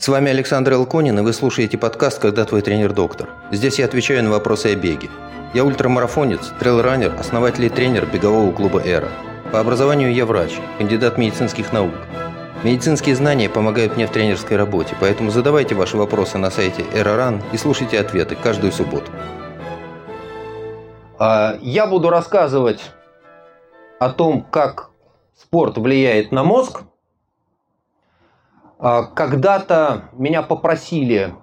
С вами Александр Элконин, и вы слушаете подкаст «Когда твой тренер доктор». Здесь я отвечаю на вопросы о беге. Я ультрамарафонец, трейлранер, основатель и тренер бегового клуба «Эра». По образованию я врач, кандидат медицинских наук. Медицинские знания помогают мне в тренерской работе, поэтому задавайте ваши вопросы на сайте «Эроран» и слушайте ответы каждую субботу. А, я буду рассказывать о том, как спорт влияет на мозг, когда-то меня попросили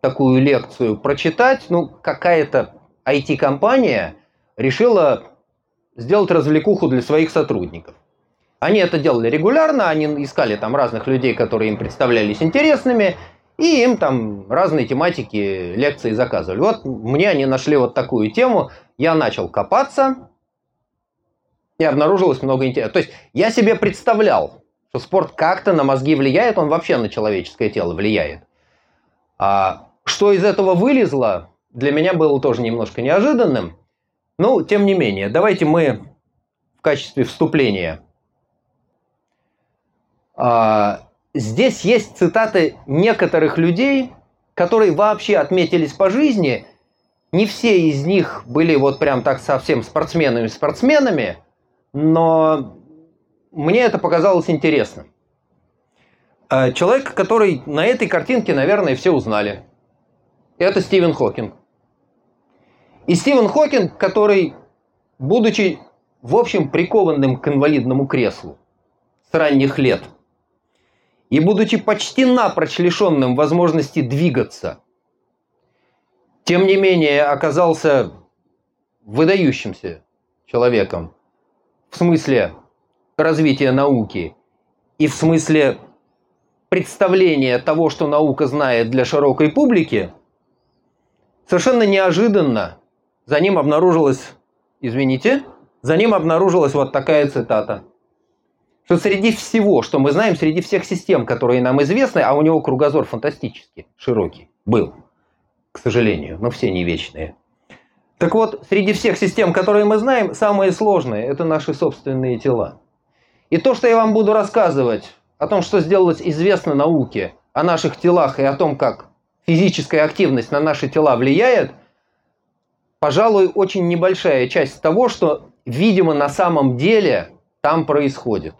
такую лекцию прочитать, ну, какая-то IT-компания решила сделать развлекуху для своих сотрудников. Они это делали регулярно, они искали там разных людей, которые им представлялись интересными, и им там разные тематики лекции заказывали. Вот мне они нашли вот такую тему, я начал копаться, и обнаружилось много интересного. То есть я себе представлял, что спорт как-то на мозги влияет, он вообще на человеческое тело влияет. А что из этого вылезло, для меня было тоже немножко неожиданным. Ну, тем не менее, давайте мы в качестве вступления. А, здесь есть цитаты некоторых людей, которые вообще отметились по жизни. Не все из них были вот прям так совсем спортсменами-спортсменами, но мне это показалось интересным. А, человек, который на этой картинке, наверное, все узнали. Это Стивен Хокинг. И Стивен Хокинг, который, будучи, в общем, прикованным к инвалидному креслу с ранних лет, и будучи почти напрочь лишенным возможности двигаться, тем не менее оказался выдающимся человеком в смысле развития науки и в смысле представления того, что наука знает для широкой публики, совершенно неожиданно за ним обнаружилась, извините, за ним обнаружилась вот такая цитата. Что среди всего, что мы знаем, среди всех систем, которые нам известны, а у него кругозор фантастически широкий был, к сожалению, но все не вечные. Так вот, среди всех систем, которые мы знаем, самые сложные – это наши собственные тела. И то, что я вам буду рассказывать о том, что сделалось известно науке, о наших телах и о том, как физическая активность на наши тела влияет, пожалуй, очень небольшая часть того, что, видимо, на самом деле там происходит.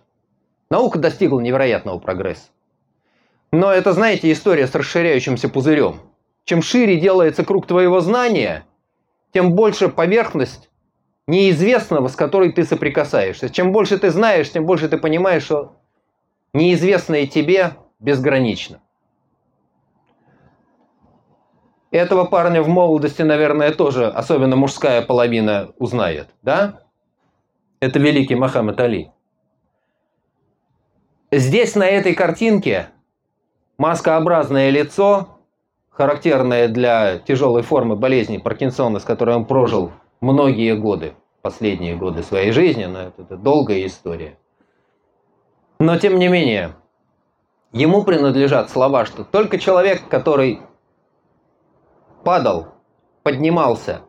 Наука достигла невероятного прогресса. Но это, знаете, история с расширяющимся пузырем. Чем шире делается круг твоего знания, тем больше поверхность неизвестного, с которой ты соприкасаешься. Чем больше ты знаешь, тем больше ты понимаешь, что неизвестное тебе безгранично. Этого парня в молодости, наверное, тоже, особенно мужская половина, узнает, да? Это великий Мохаммед Али. Здесь, на этой картинке, маскообразное лицо, характерное для тяжелой формы болезни Паркинсона, с которой он прожил многие годы, последние годы своей жизни, но это, это долгая история. Но тем не менее, ему принадлежат слова, что только человек, который падал, поднимался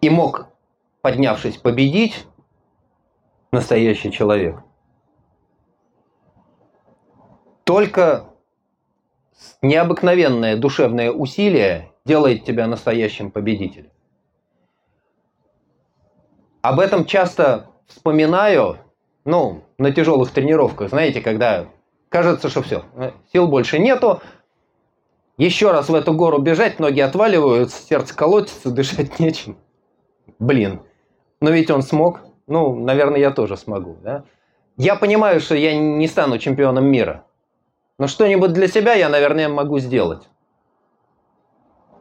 и мог, поднявшись, победить, настоящий человек. Только необыкновенное душевное усилие делает тебя настоящим победителем. Об этом часто вспоминаю, ну, на тяжелых тренировках, знаете, когда кажется, что все, сил больше нету, еще раз в эту гору бежать, ноги отваливаются, сердце колотится, дышать нечем. Блин, но ведь он смог, ну, наверное, я тоже смогу, да? Я понимаю, что я не стану чемпионом мира, но что-нибудь для себя я, наверное, могу сделать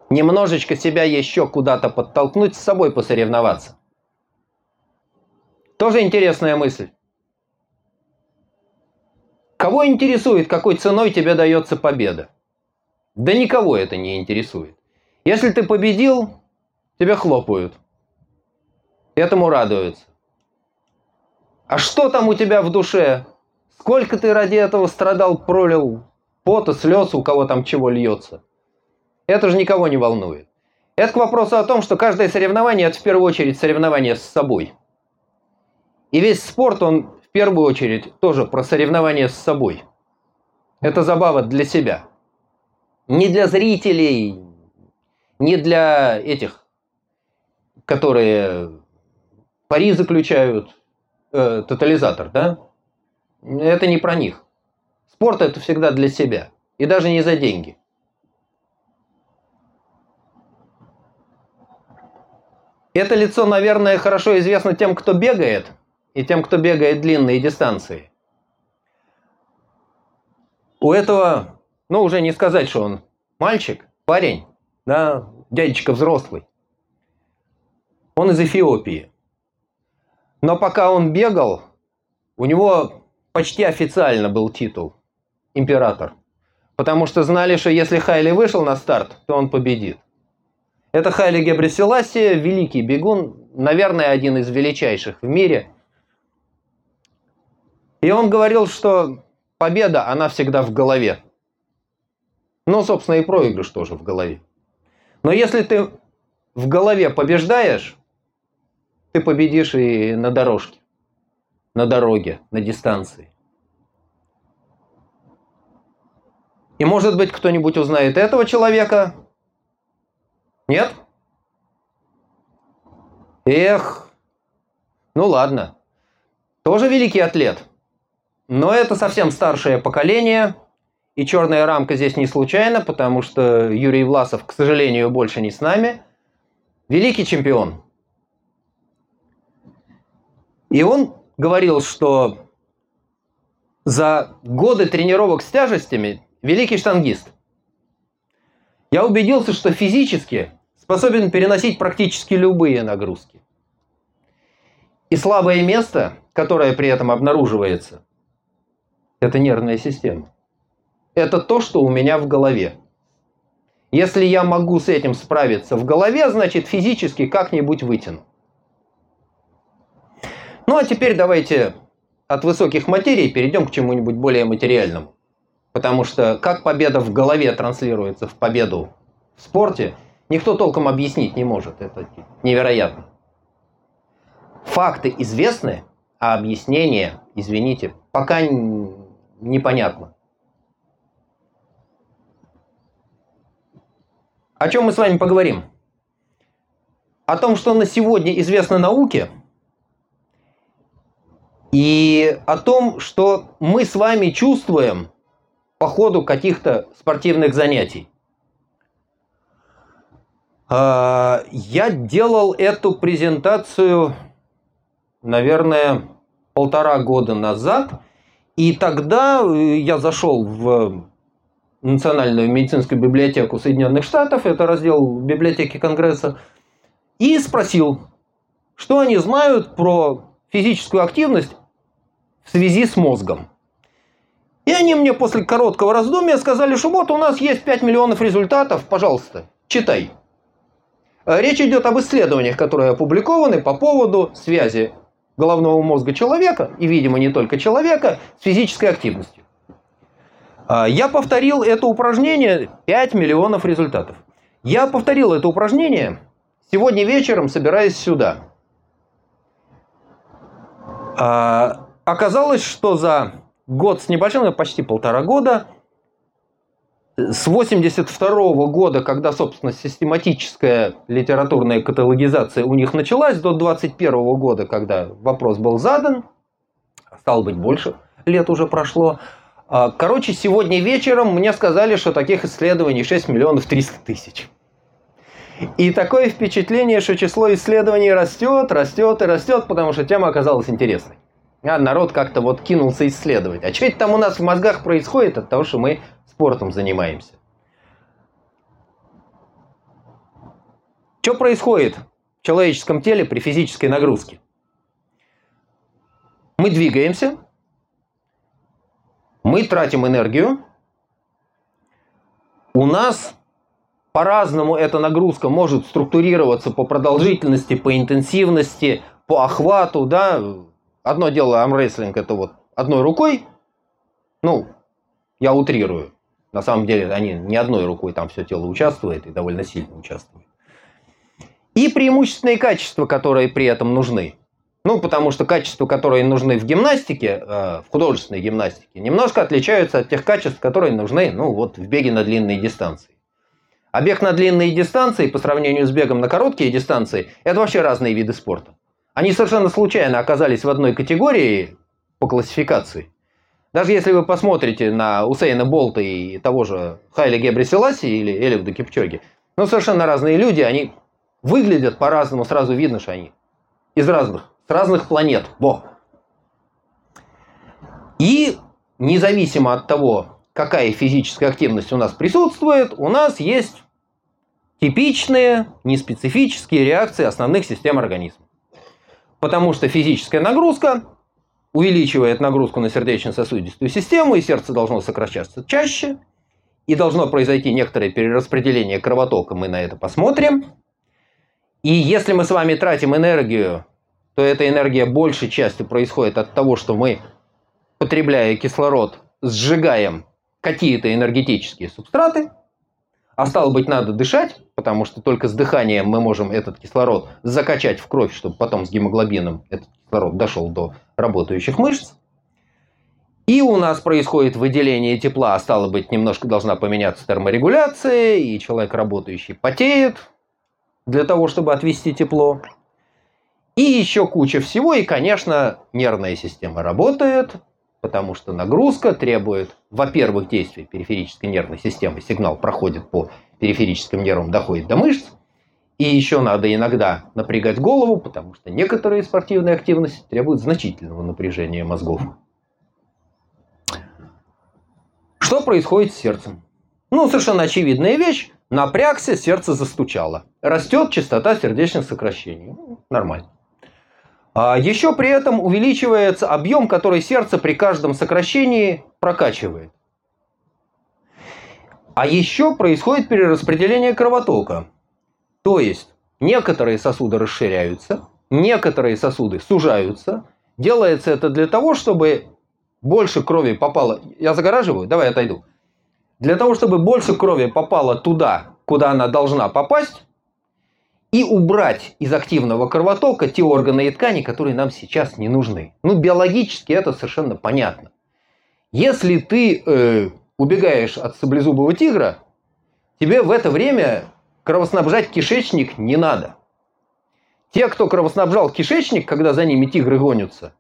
немножечко себя еще куда-то подтолкнуть, с собой посоревноваться. Тоже интересная мысль. Кого интересует, какой ценой тебе дается победа? Да никого это не интересует. Если ты победил, тебя хлопают. Этому радуются. А что там у тебя в душе? Сколько ты ради этого страдал, пролил пота, слез, у кого там чего льется? Это же никого не волнует. Это к вопросу о том, что каждое соревнование – это в первую очередь соревнование с собой. И весь спорт, он в первую очередь тоже про соревнование с собой. Это забава для себя. Не для зрителей, не для этих, которые пари заключают, э, тотализатор, да? Это не про них. Спорт это всегда для себя. И даже не за деньги. Это лицо, наверное, хорошо известно тем, кто бегает, и тем, кто бегает длинные дистанции. У этого, ну, уже не сказать, что он мальчик, парень, да, дядечка взрослый. Он из Эфиопии. Но пока он бегал, у него почти официально был титул император. Потому что знали, что если Хайли вышел на старт, то он победит. Это Хайли Гебресиласи, великий бегун, наверное, один из величайших в мире. И он говорил, что победа, она всегда в голове. Ну, собственно, и проигрыш тоже в голове. Но если ты в голове побеждаешь, ты победишь и на дорожке, на дороге, на дистанции. И может быть кто-нибудь узнает этого человека, нет? Эх, ну ладно. Тоже великий атлет. Но это совсем старшее поколение. И черная рамка здесь не случайно, потому что Юрий Власов, к сожалению, больше не с нами. Великий чемпион. И он говорил, что за годы тренировок с тяжестями великий штангист. Я убедился, что физически способен переносить практически любые нагрузки. И слабое место, которое при этом обнаруживается, это нервная система. Это то, что у меня в голове. Если я могу с этим справиться в голове, значит физически как-нибудь вытяну. Ну а теперь давайте от высоких материй перейдем к чему-нибудь более материальному. Потому что как победа в голове транслируется в победу в спорте – никто толком объяснить не может. Это невероятно. Факты известны, а объяснение, извините, пока непонятно. О чем мы с вами поговорим? О том, что на сегодня известно науке, и о том, что мы с вами чувствуем по ходу каких-то спортивных занятий. А, я делал эту презентацию, наверное, полтора года назад. И тогда э, я зашел в Национальную медицинскую библиотеку Соединенных Штатов, это раздел библиотеки Конгресса, и спросил, что они знают про физическую активность в связи с мозгом. И они мне после короткого раздумья сказали, что вот у нас есть 5 миллионов результатов, пожалуйста, читай. Э, речь идет об исследованиях, которые опубликованы по поводу связи головного мозга человека, и, видимо, не только человека, с физической активностью. А, я повторил это упражнение 5 миллионов результатов. Я повторил это упражнение сегодня вечером, собираясь сюда. А, оказалось, что за год с небольшим, почти полтора года, с 82 года, когда, собственно, систематическая литературная каталогизация у них началась, до 21 года, когда вопрос был задан, стало быть, больше лет уже прошло. А, короче, сегодня вечером мне сказали, что таких исследований 6 миллионов 300 тысяч. И такое впечатление, что число исследований растет, растет и растет, потому что тема оказалась интересной. А народ как-то вот кинулся исследовать. А что это там у нас в мозгах происходит от того, что мы спортом занимаемся. Что происходит в человеческом теле при физической нагрузке? Мы двигаемся, мы тратим энергию, у нас по-разному эта нагрузка может структурироваться по продолжительности, по интенсивности, по охвату, да. Одно дело армрестлинг это вот одной рукой, ну, я утрирую. На самом деле они не одной рукой там все тело участвует и довольно сильно участвует. И преимущественные качества, которые при этом нужны. Ну, потому что качества, которые нужны в гимнастике, э, в художественной гимнастике, немножко отличаются от тех качеств, которые нужны, ну, вот в беге на длинные дистанции. А бег на длинные дистанции по сравнению с бегом на короткие дистанции – это вообще разные виды спорта. Они совершенно случайно оказались в одной категории по классификации. Даже если вы посмотрите на Усейна Болта и того же Хайли Гебриселаси или Элевда Кипчоги, ну, совершенно разные люди, они выглядят по-разному, сразу видно, что они из разных с разных планет. Во. И независимо от того, какая физическая активность у нас присутствует, у нас есть типичные, неспецифические реакции основных систем организма. Потому что физическая нагрузка увеличивает нагрузку на сердечно-сосудистую систему, и сердце должно сокращаться чаще, и должно произойти некоторое перераспределение кровотока, мы на это посмотрим. И если мы с вами тратим энергию то эта энергия большей частью происходит от того, что мы, потребляя кислород, сжигаем какие-то энергетические субстраты, а стало быть, надо дышать, потому что только с дыханием мы можем этот кислород закачать в кровь, чтобы потом с гемоглобином этот кислород дошел до работающих мышц. И у нас происходит выделение тепла, а стало быть, немножко должна поменяться терморегуляция, и человек работающий потеет для того, чтобы отвести тепло. И еще куча всего, и, конечно, нервная система работает, потому что нагрузка требует, во-первых, действия периферической нервной системы, сигнал проходит по периферическим нервам, доходит до мышц, и еще надо иногда напрягать голову, потому что некоторые спортивные активности требуют значительного напряжения мозгов. Что происходит с сердцем? Ну, совершенно очевидная вещь. Напрягся, сердце застучало. Растет частота сердечных сокращений. Ну, нормально. А еще при этом увеличивается объем, который сердце при каждом сокращении прокачивает. А еще происходит перераспределение кровотока. То есть некоторые сосуды расширяются, некоторые сосуды сужаются. Делается это для того, чтобы больше крови попало... Я загораживаю? Давай отойду. Для того, чтобы больше крови попало туда, куда она должна попасть, и убрать из активного кровотока те органы и ткани, которые нам сейчас не нужны. Ну, биологически это совершенно понятно. Если ты э, убегаешь от саблезубого тигра, тебе в это время кровоснабжать кишечник не надо. Те, кто кровоснабжал кишечник, когда за ними тигры гонятся,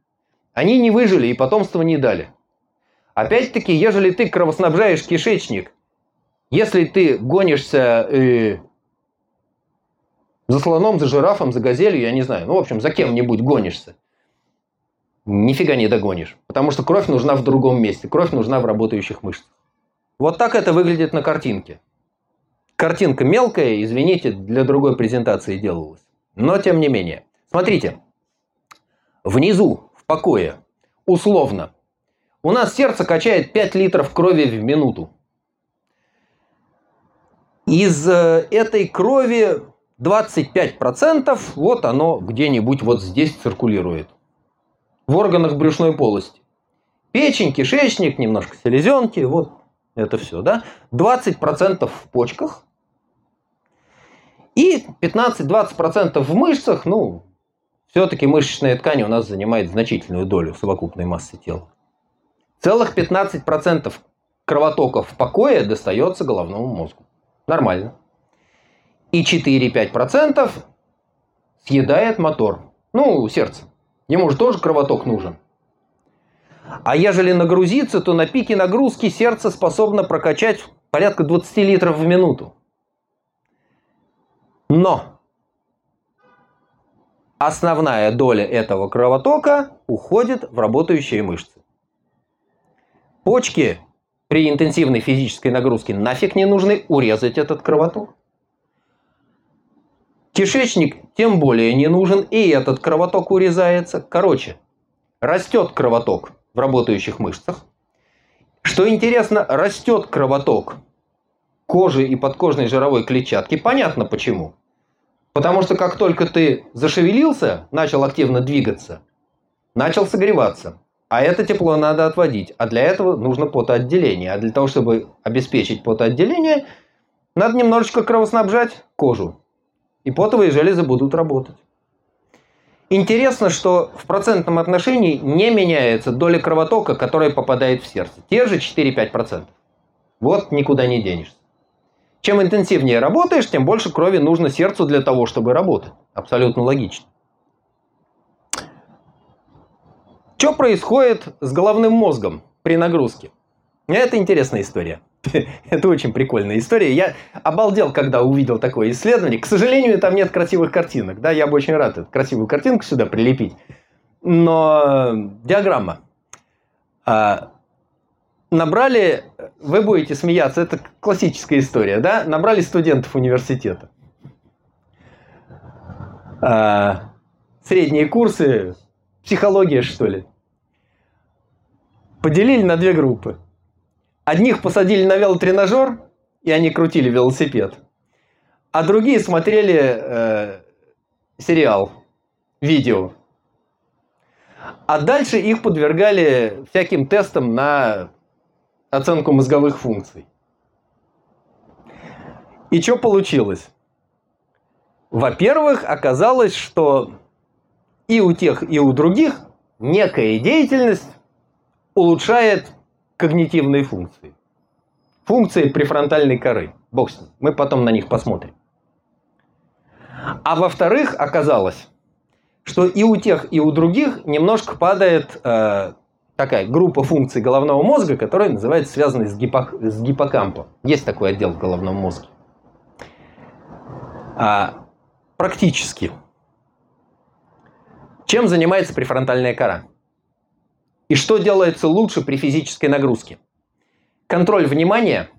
они не выжили и потомства не дали. Опять-таки, ежели ты кровоснабжаешь кишечник, если ты гонишься э, за слоном, за жирафом, за газелью, я не знаю. Ну, в общем, за кем-нибудь гонишься. Нифига не догонишь. Потому что кровь нужна в другом месте. Кровь нужна в работающих мышцах. Вот так это выглядит на картинке. Картинка мелкая, извините, для другой презентации делалась. Но тем не менее. Смотрите. Внизу, в покое, условно, у нас сердце качает 5 литров крови в минуту. Из э, этой крови 25% вот оно где-нибудь вот здесь циркулирует. В органах брюшной полости. Печень, кишечник, немножко селезенки, вот это все, да? 20% в почках. И 15-20% в мышцах, ну, все-таки мышечная ткань у нас занимает значительную долю совокупной массы тела. Целых 15% кровотоков в покое достается головному мозгу. Нормально и 4-5% съедает мотор. Ну, сердце. Ему же тоже кровоток нужен. А ежели нагрузиться, то на пике нагрузки сердце способно прокачать порядка 20 литров в минуту. Но основная доля этого кровотока уходит в работающие мышцы. Почки при интенсивной физической нагрузке нафиг не нужны, урезать этот кровоток. Кишечник тем более не нужен, и этот кровоток урезается. Короче, растет кровоток в работающих мышцах. Что интересно, растет кровоток кожи и подкожной жировой клетчатки. Понятно почему. Потому что как только ты зашевелился, начал активно двигаться, начал согреваться. А это тепло надо отводить. А для этого нужно потоотделение. А для того, чтобы обеспечить потоотделение, надо немножечко кровоснабжать кожу и потовые железы будут работать. Интересно, что в процентном отношении не меняется доля кровотока, которая попадает в сердце. Те же 4-5%. Вот никуда не денешься. Чем интенсивнее работаешь, тем больше крови нужно сердцу для того, чтобы работать. Абсолютно логично. Что происходит с головным мозгом при нагрузке? Это интересная история. Это очень прикольная история. Я обалдел, когда увидел такое исследование. К сожалению, там нет красивых картинок. Да, я бы очень рад эту красивую картинку сюда прилепить. Но диаграмма. Набрали, вы будете смеяться, это классическая история, да? Набрали студентов университета. А, средние курсы, психология, что ли. Поделили на две группы. Одних посадили на велотренажер, и они крутили велосипед. А другие смотрели э, сериал, видео. А дальше их подвергали всяким тестам на оценку мозговых функций. И что получилось? Во-первых, оказалось, что и у тех, и у других некая деятельность улучшает когнитивные функции. Функции префронтальной коры. Бог с ним. Мы потом на них посмотрим. А во-вторых, оказалось, что и у тех, и у других немножко падает э, такая группа функций головного мозга, которая называется связанной с, гипо, с гиппокампом. Есть такой отдел в головном мозге. А, практически. Чем занимается префронтальная кора? И что делается лучше при физической нагрузке? Контроль внимания,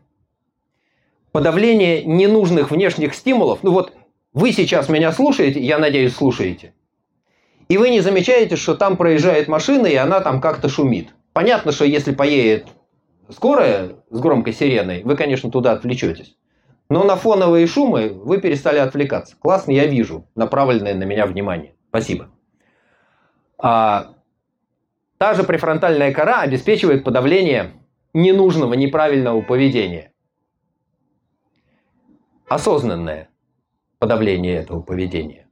подавление ненужных внешних стимулов. Ну вот вы сейчас меня слушаете, я надеюсь, слушаете. И вы не замечаете, что там проезжает машина, и она там как-то шумит. Понятно, что если поедет скорая с громкой сиреной, вы, конечно, туда отвлечетесь. Но на фоновые шумы вы перестали отвлекаться. Классно, я вижу направленное на меня внимание. Спасибо. А Та же префронтальная кора обеспечивает подавление ненужного, неправильного поведения. Осознанное подавление этого поведения.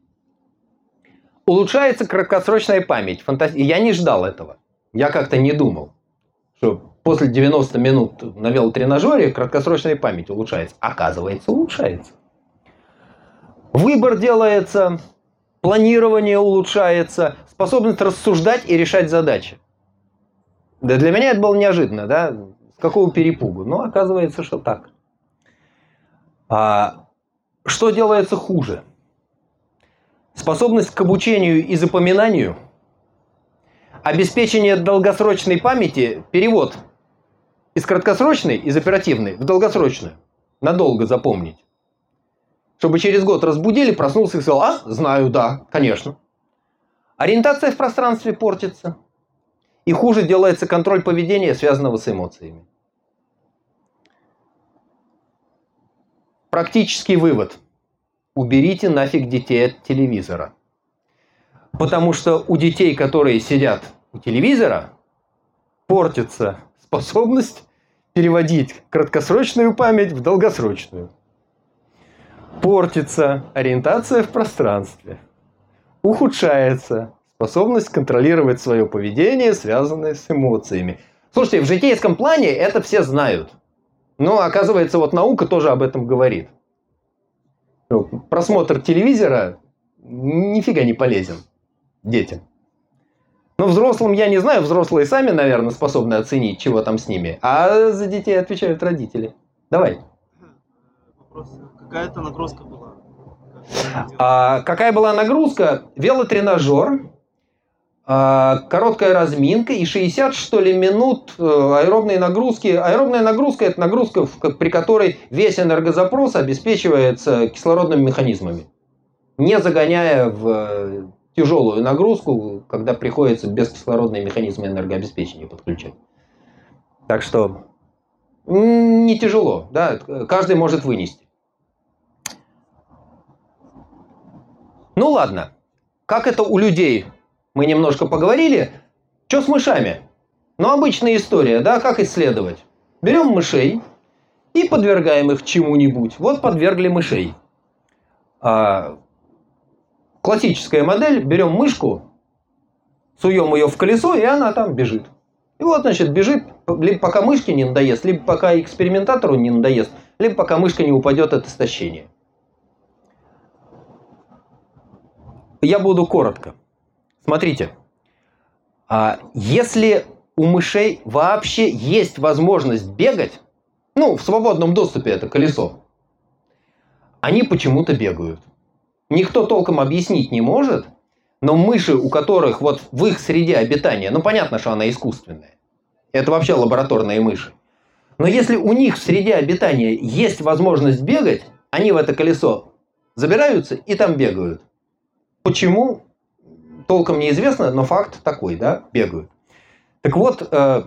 Улучшается краткосрочная память. Фанта... Я не ждал этого. Я как-то не думал, что после 90 минут на велотренажере краткосрочная память улучшается. Оказывается, улучшается. Выбор делается, планирование улучшается, способность рассуждать и решать задачи. Да для меня это было неожиданно, да, с какого перепугу. Но оказывается, что так. А что делается хуже? Способность к обучению и запоминанию, обеспечение долгосрочной памяти, перевод из краткосрочной, из оперативной в долгосрочную. Надолго запомнить. Чтобы через год разбудили, проснулся и сказал, а, знаю, да, конечно. Ориентация в пространстве портится. И хуже делается контроль поведения, связанного с эмоциями. Практический вывод. Уберите нафиг детей от телевизора. Потому что у детей, которые сидят у телевизора, портится способность переводить краткосрочную память в долгосрочную. Портится ориентация в пространстве ухудшается способность контролировать свое поведение, связанное с эмоциями. Слушайте, в житейском плане это все знают. Но оказывается, вот наука тоже об этом говорит. Ну, просмотр телевизора нифига не полезен детям. Но взрослым я не знаю, взрослые сами, наверное, способны оценить, чего там с ними. А за детей отвечают родители. Давай. Вопрос. Какая-то нагрузка была а, какая была нагрузка? Велотренажер, короткая разминка и 60, что ли, минут э, аэробной нагрузки. Аэробная нагрузка – это нагрузка, при которой весь энергозапрос обеспечивается кислородными механизмами, не загоняя в э, тяжелую нагрузку, когда приходится бескислородные механизмы энергообеспечения подключать. Так что не тяжело, да, каждый может вынести. Ну ладно, как это у людей? Мы немножко поговорили. Что с мышами? Ну, обычная история, да, как исследовать? Берем мышей и подвергаем их чему-нибудь. Вот подвергли мышей. А, классическая модель, берем мышку, суем ее в колесо, и она там бежит. И вот, значит, бежит, либо пока мышке не надоест, либо пока экспериментатору не надоест, либо пока мышка не упадет от истощения. Я буду коротко. Смотрите, а если у мышей вообще есть возможность бегать, ну, в свободном доступе это колесо, они почему-то бегают. Никто толком объяснить не может, но мыши, у которых вот в их среде обитания, ну понятно, что она искусственная, это вообще лабораторные мыши. Но если у них в среде обитания есть возможность бегать, они в это колесо забираются и там бегают. Почему? Толком неизвестно, но факт такой, да, бегают. Так вот, э,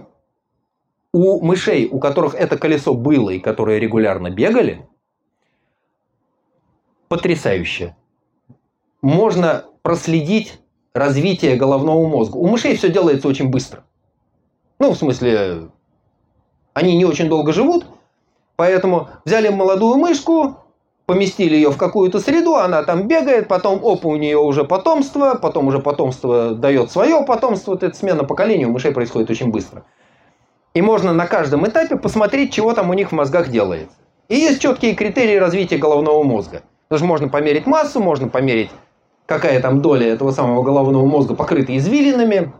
у мышей, у которых это колесо было и которые регулярно бегали, потрясающе. Можно проследить развитие головного мозга. У мышей все делается очень быстро. Ну, в смысле, они не очень долго живут, поэтому взяли молодую мышку, поместили ее в какую-то среду, она там бегает, потом оп, у нее уже потомство, потом уже потомство дает свое потомство, вот эта смена поколений у мышей происходит очень быстро. И можно на каждом этапе посмотреть, чего там у них в мозгах делается. И есть четкие критерии развития головного мозга. Потому что можно померить массу, можно померить какая там доля этого самого головного мозга покрыта извилинами.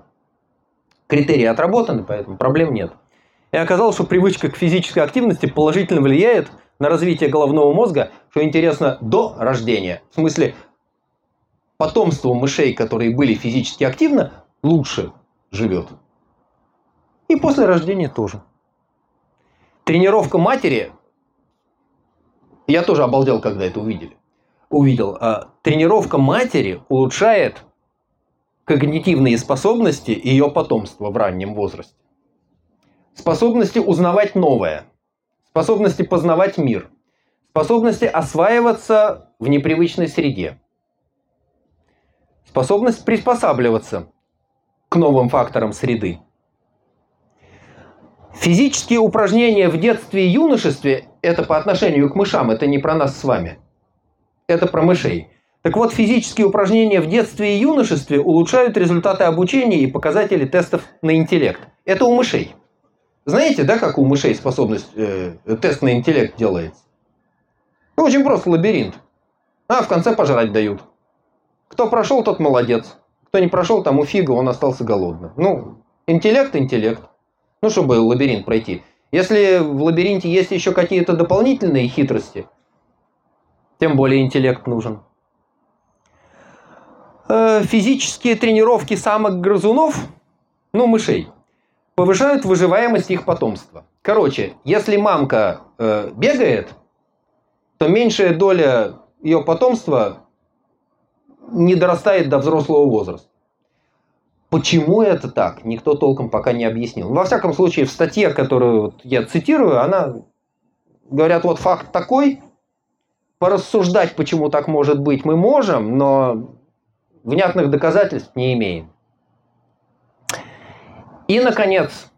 Критерии отработаны, поэтому проблем нет. И оказалось, что привычка к физической активности положительно влияет на развитие головного мозга, что интересно, до рождения. В смысле, потомство мышей, которые были физически активны, лучше живет. И после рождения тоже. Тренировка матери, я тоже обалдел, когда это увидели увидел, а тренировка матери улучшает когнитивные способности ее потомства в раннем возрасте. Способности узнавать новое, способности познавать мир, способности осваиваться в непривычной среде, способность приспосабливаться к новым факторам среды. Физические упражнения в детстве и юношестве – это по отношению к мышам, это не про нас с вами – это про мышей. Так вот, физические упражнения в детстве и юношестве улучшают результаты обучения и показатели тестов на интеллект. Это у мышей. Знаете, да, как у мышей способность, э, тест на интеллект делается? Ну, очень просто лабиринт. А в конце пожрать дают. Кто прошел, тот молодец. Кто не прошел, тому фига, он остался голодным. Ну, интеллект, интеллект. Ну, чтобы лабиринт пройти. Если в лабиринте есть еще какие-то дополнительные хитрости – тем более интеллект нужен. Э, физические тренировки самок грызунов, ну мышей, повышают выживаемость их потомства. Короче, если мамка э, бегает, то меньшая доля ее потомства не дорастает до взрослого возраста. Почему это так, никто толком пока не объяснил. Во всяком случае, в статье, которую я цитирую, она говорят, вот факт такой, порассуждать, почему так может быть, мы можем, но внятных доказательств не имеем. И, наконец,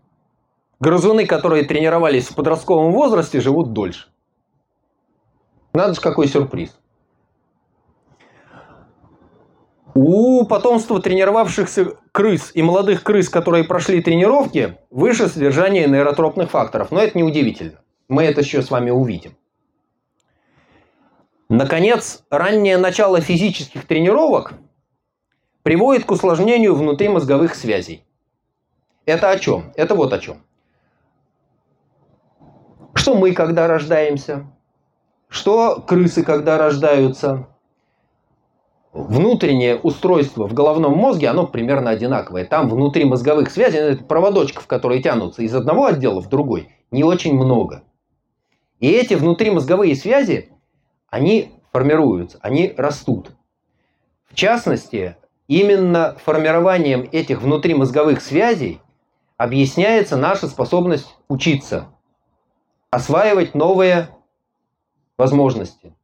грызуны, которые тренировались в подростковом возрасте, живут дольше. Надо же, какой сюрприз. У потомства тренировавшихся крыс и молодых крыс, которые прошли тренировки, выше содержание нейротропных факторов. Но это не удивительно. Мы это еще с вами увидим. Наконец, раннее начало физических тренировок приводит к усложнению внутримозговых связей. Это о чем? Это вот о чем. Что мы, когда рождаемся? Что крысы, когда рождаются? Внутреннее устройство в головном мозге, оно примерно одинаковое. Там внутри мозговых связей, проводочков, которые тянутся из одного отдела в другой, не очень много. И эти внутримозговые связи они формируются, они растут. В частности, именно формированием этих внутримозговых связей объясняется наша способность учиться, осваивать новые возможности.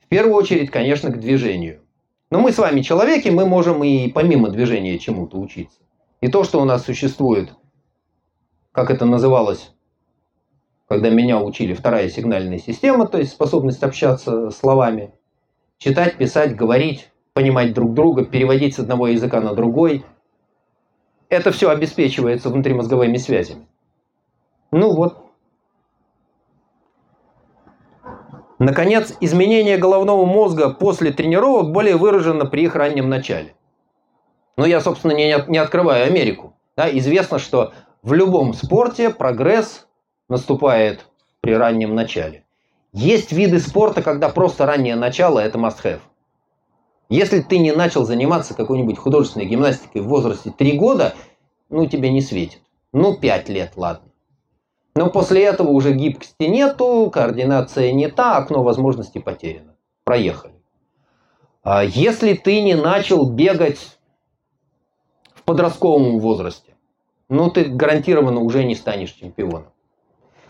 В первую очередь, конечно, к движению. Но мы с вами человеки, мы можем и помимо движения чему-то учиться. И то, что у нас существует, как это называлось когда меня учили вторая сигнальная система, то есть способность общаться словами, читать, писать, говорить, понимать друг друга, переводить с одного языка на другой. Это все обеспечивается внутримозговыми связями. Ну вот. Наконец, изменение головного мозга после тренировок более выражено при их раннем начале. Но я, собственно, не, не открываю Америку. Да, известно, что в любом спорте прогресс наступает при раннем начале. Есть виды спорта, когда просто раннее начало – это must-have. Если ты не начал заниматься какой-нибудь художественной гимнастикой в возрасте 3 года, ну, тебе не светит. Ну, 5 лет, ладно. Но после этого уже гибкости нету, координация не та, окно возможностей потеряно. Проехали. А если ты не начал бегать в подростковом возрасте, ну ты гарантированно уже не станешь чемпионом.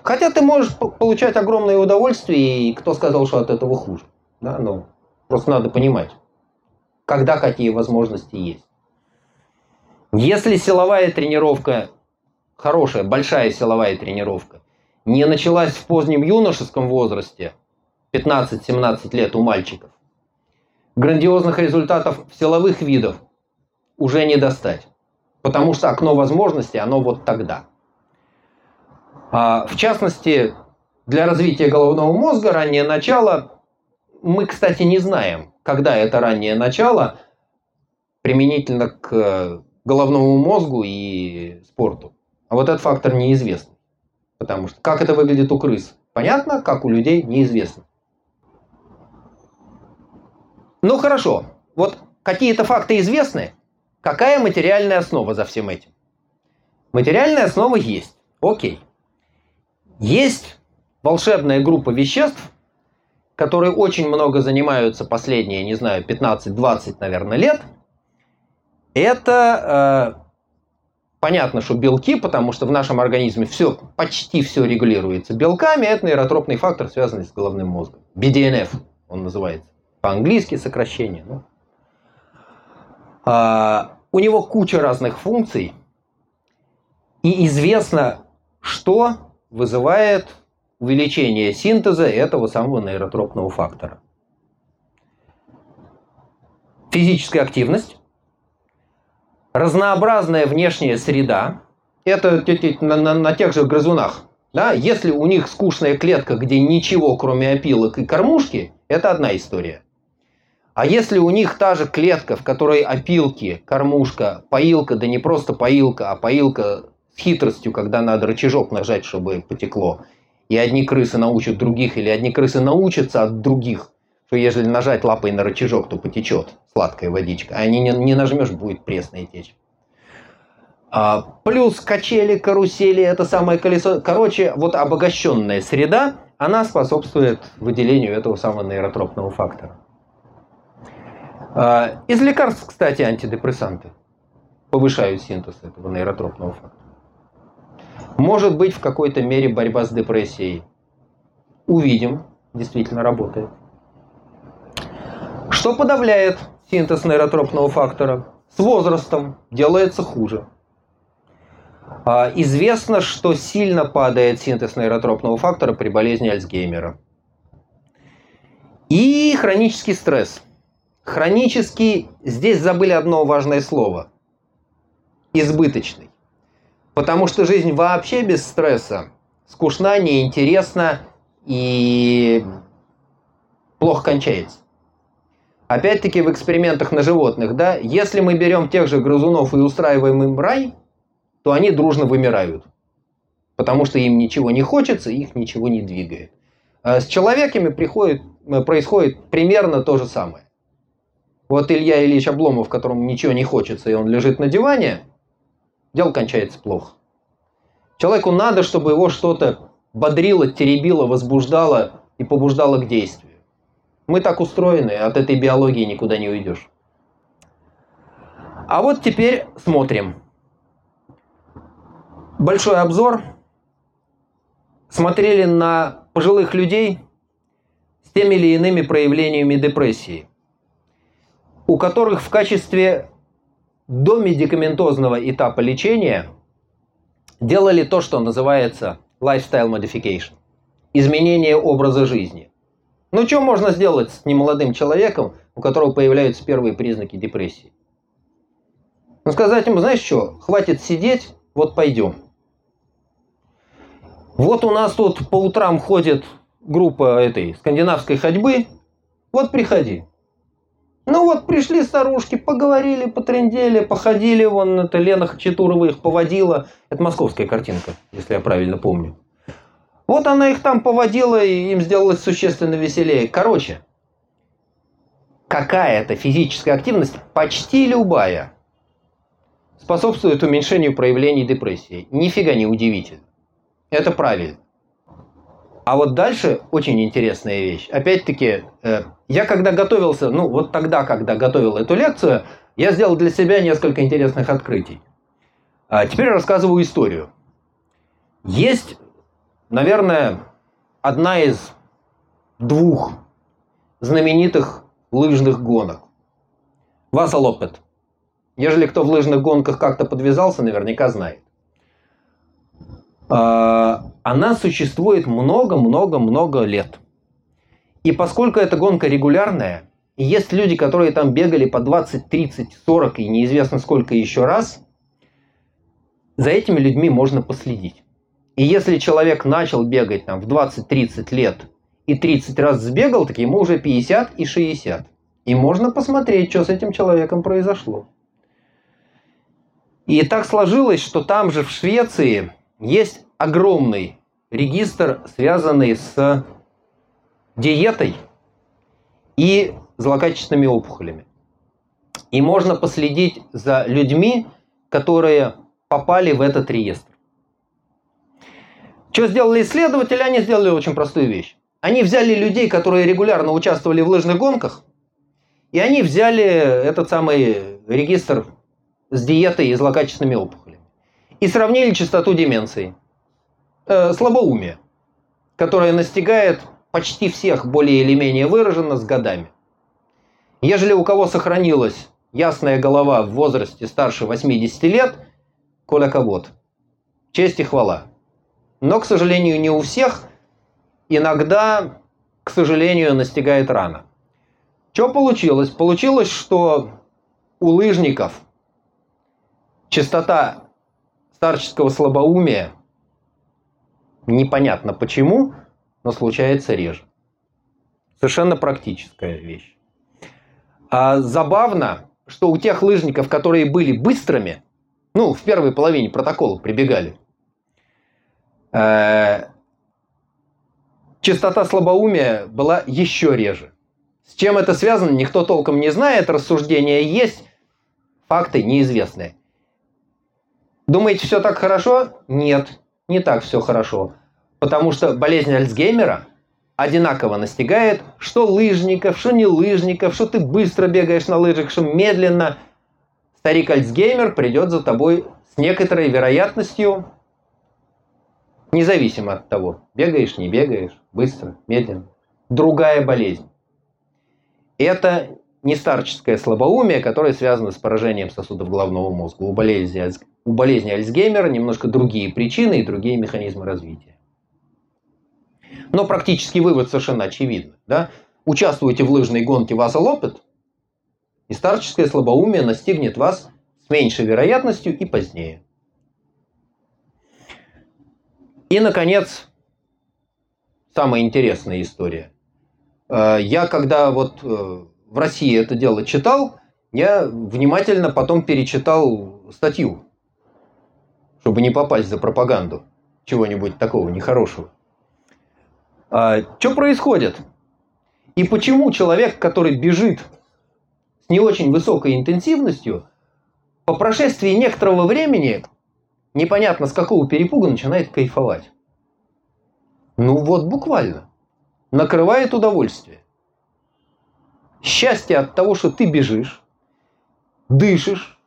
Хотя ты можешь получать огромное удовольствие, и кто сказал, что от этого хуже. Да? Но просто надо понимать, когда какие возможности есть. Если силовая тренировка, хорошая, большая силовая тренировка, не началась в позднем юношеском возрасте, 15-17 лет у мальчиков, грандиозных результатов в силовых видах уже не достать. Потому что окно возможностей, оно вот тогда. А, в частности, для развития головного мозга раннее начало, мы, кстати, не знаем, когда это раннее начало применительно к головному мозгу и спорту. А вот этот фактор неизвестный. Потому что как это выглядит у крыс, понятно, как у людей неизвестно. Ну хорошо, вот какие-то факты известны, Какая материальная основа за всем этим? Материальная основа есть. Окей. Есть волшебная группа веществ, которые очень много занимаются последние, не знаю, 15-20, наверное, лет. Это э, понятно, что белки, потому что в нашем организме все, почти все регулируется белками. Это нейротропный фактор, связанный с головным мозгом. BDNF он называется. По-английски сокращение. Ну, а, у него куча разных функций, и известно, что вызывает увеличение синтеза этого самого нейротропного фактора. Физическая активность, разнообразная внешняя среда, это на, на, на тех же грызунах. Да? Если у них скучная клетка, где ничего, кроме опилок и кормушки, это одна история. А если у них та же клетка, в которой опилки, кормушка, поилка, да не просто поилка, а поилка с хитростью, когда надо рычажок нажать, чтобы потекло, и одни крысы научат других, или одни крысы научатся от других, что если нажать лапой на рычажок, то потечет сладкая водичка, а не, не нажмешь, будет пресная течь. А, плюс качели, карусели, это самое колесо. Короче, вот обогащенная среда, она способствует выделению этого самого нейротропного фактора. А, из лекарств, кстати, антидепрессанты повышают синтез этого нейротропного фактора. Может быть в какой-то мере борьба с депрессией. Увидим, действительно работает. Что подавляет синтез нейротропного фактора? С возрастом делается хуже. А, известно, что сильно падает синтез нейротропного фактора при болезни Альцгеймера. И хронический стресс – Хронический, здесь забыли одно важное слово. Избыточный. Потому что жизнь вообще без стресса скучна, неинтересна и плохо кончается. Опять-таки в экспериментах на животных, да, если мы берем тех же грызунов и устраиваем им рай, то они дружно вымирают. Потому что им ничего не хочется, их ничего не двигает. А с человеками приходит, происходит примерно то же самое. Вот Илья Ильич Обломов, которому ничего не хочется, и он лежит на диване, дело кончается плохо. Человеку надо, чтобы его что-то бодрило, теребило, возбуждало и побуждало к действию. Мы так устроены, от этой биологии никуда не уйдешь. А вот теперь смотрим. Большой обзор. Смотрели на пожилых людей с теми или иными проявлениями депрессии у которых в качестве домедикаментозного этапа лечения делали то, что называется lifestyle modification – изменение образа жизни. Ну, что можно сделать с немолодым человеком, у которого появляются первые признаки депрессии. Ну, сказать ему, знаешь что, хватит сидеть, вот пойдем. Вот у нас тут по утрам ходит группа этой скандинавской ходьбы, вот приходи. Ну вот пришли старушки, поговорили, потрендели, походили, вон это Лена Хачатурова их поводила. Это московская картинка, если я правильно помню. Вот она их там поводила, и им сделалось существенно веселее. Короче, какая-то физическая активность, почти любая, способствует уменьшению проявлений депрессии. Нифига не удивительно. Это правильно. А вот дальше очень интересная вещь. Опять-таки, э, я когда готовился, ну вот тогда, когда готовил эту лекцию, я сделал для себя несколько интересных открытий. А теперь рассказываю историю. Есть, наверное, одна из двух знаменитых лыжных гонок. Васа Лопет. Ежели кто в лыжных гонках как-то подвязался, наверняка знает. А, она существует много-много-много лет. И поскольку эта гонка регулярная, и есть люди, которые там бегали по 20, 30, 40 и неизвестно сколько еще раз, за этими людьми можно последить. И если человек начал бегать там в 20-30 лет и 30 раз сбегал, так ему уже 50 и 60. И можно посмотреть, что с этим человеком произошло. И так сложилось, что там же в Швеции есть огромный регистр, связанный с диетой и злокачественными опухолями. И можно последить за людьми, которые попали в этот реестр. Что сделали исследователи? Они сделали очень простую вещь. Они взяли людей, которые регулярно участвовали в лыжных гонках, и они взяли этот самый регистр с диетой и злокачественными опухолями. И сравнили частоту деменции э, слабоумие, которое настигает почти всех более или менее выраженно с годами. Ежели у кого сохранилась ясная голова в возрасте старше 80 лет, коля кого Честь и хвала. Но, к сожалению, не у всех. Иногда, к сожалению, настигает рано. Что получилось? Получилось, что у лыжников частота старческого слабоумия Непонятно почему, но случается реже. Совершенно практическая вещь. А забавно, что у тех лыжников, которые были быстрыми, ну, в первой половине протокола прибегали, э, частота слабоумия была еще реже. С чем это связано, никто толком не знает, рассуждения есть, факты неизвестны. Думаете, все так хорошо? Нет не так все хорошо. Потому что болезнь Альцгеймера одинаково настигает что лыжников, что не лыжников, что ты быстро бегаешь на лыжах, что медленно. Старик Альцгеймер придет за тобой с некоторой вероятностью, независимо от того, бегаешь, не бегаешь, быстро, медленно. Другая болезнь. Это не старческое слабоумие, которое связано с поражением сосудов головного мозга. У болезни у болезни Альцгеймера немножко другие причины и другие механизмы развития. Но практический вывод совершенно очевидный. Да? Участвуйте в лыжной гонке Васа Лопет, и старческое слабоумие настигнет вас с меньшей вероятностью и позднее. И, наконец, самая интересная история. Э, я когда вот э, в России это дело читал, я внимательно потом перечитал статью чтобы не попасть за пропаганду чего-нибудь такого нехорошего. А, что происходит? И почему человек, который бежит с не очень высокой интенсивностью, по прошествии некоторого времени, непонятно с какого перепуга, начинает кайфовать? Ну вот буквально. Накрывает удовольствие. Счастье от того, что ты бежишь, дышишь,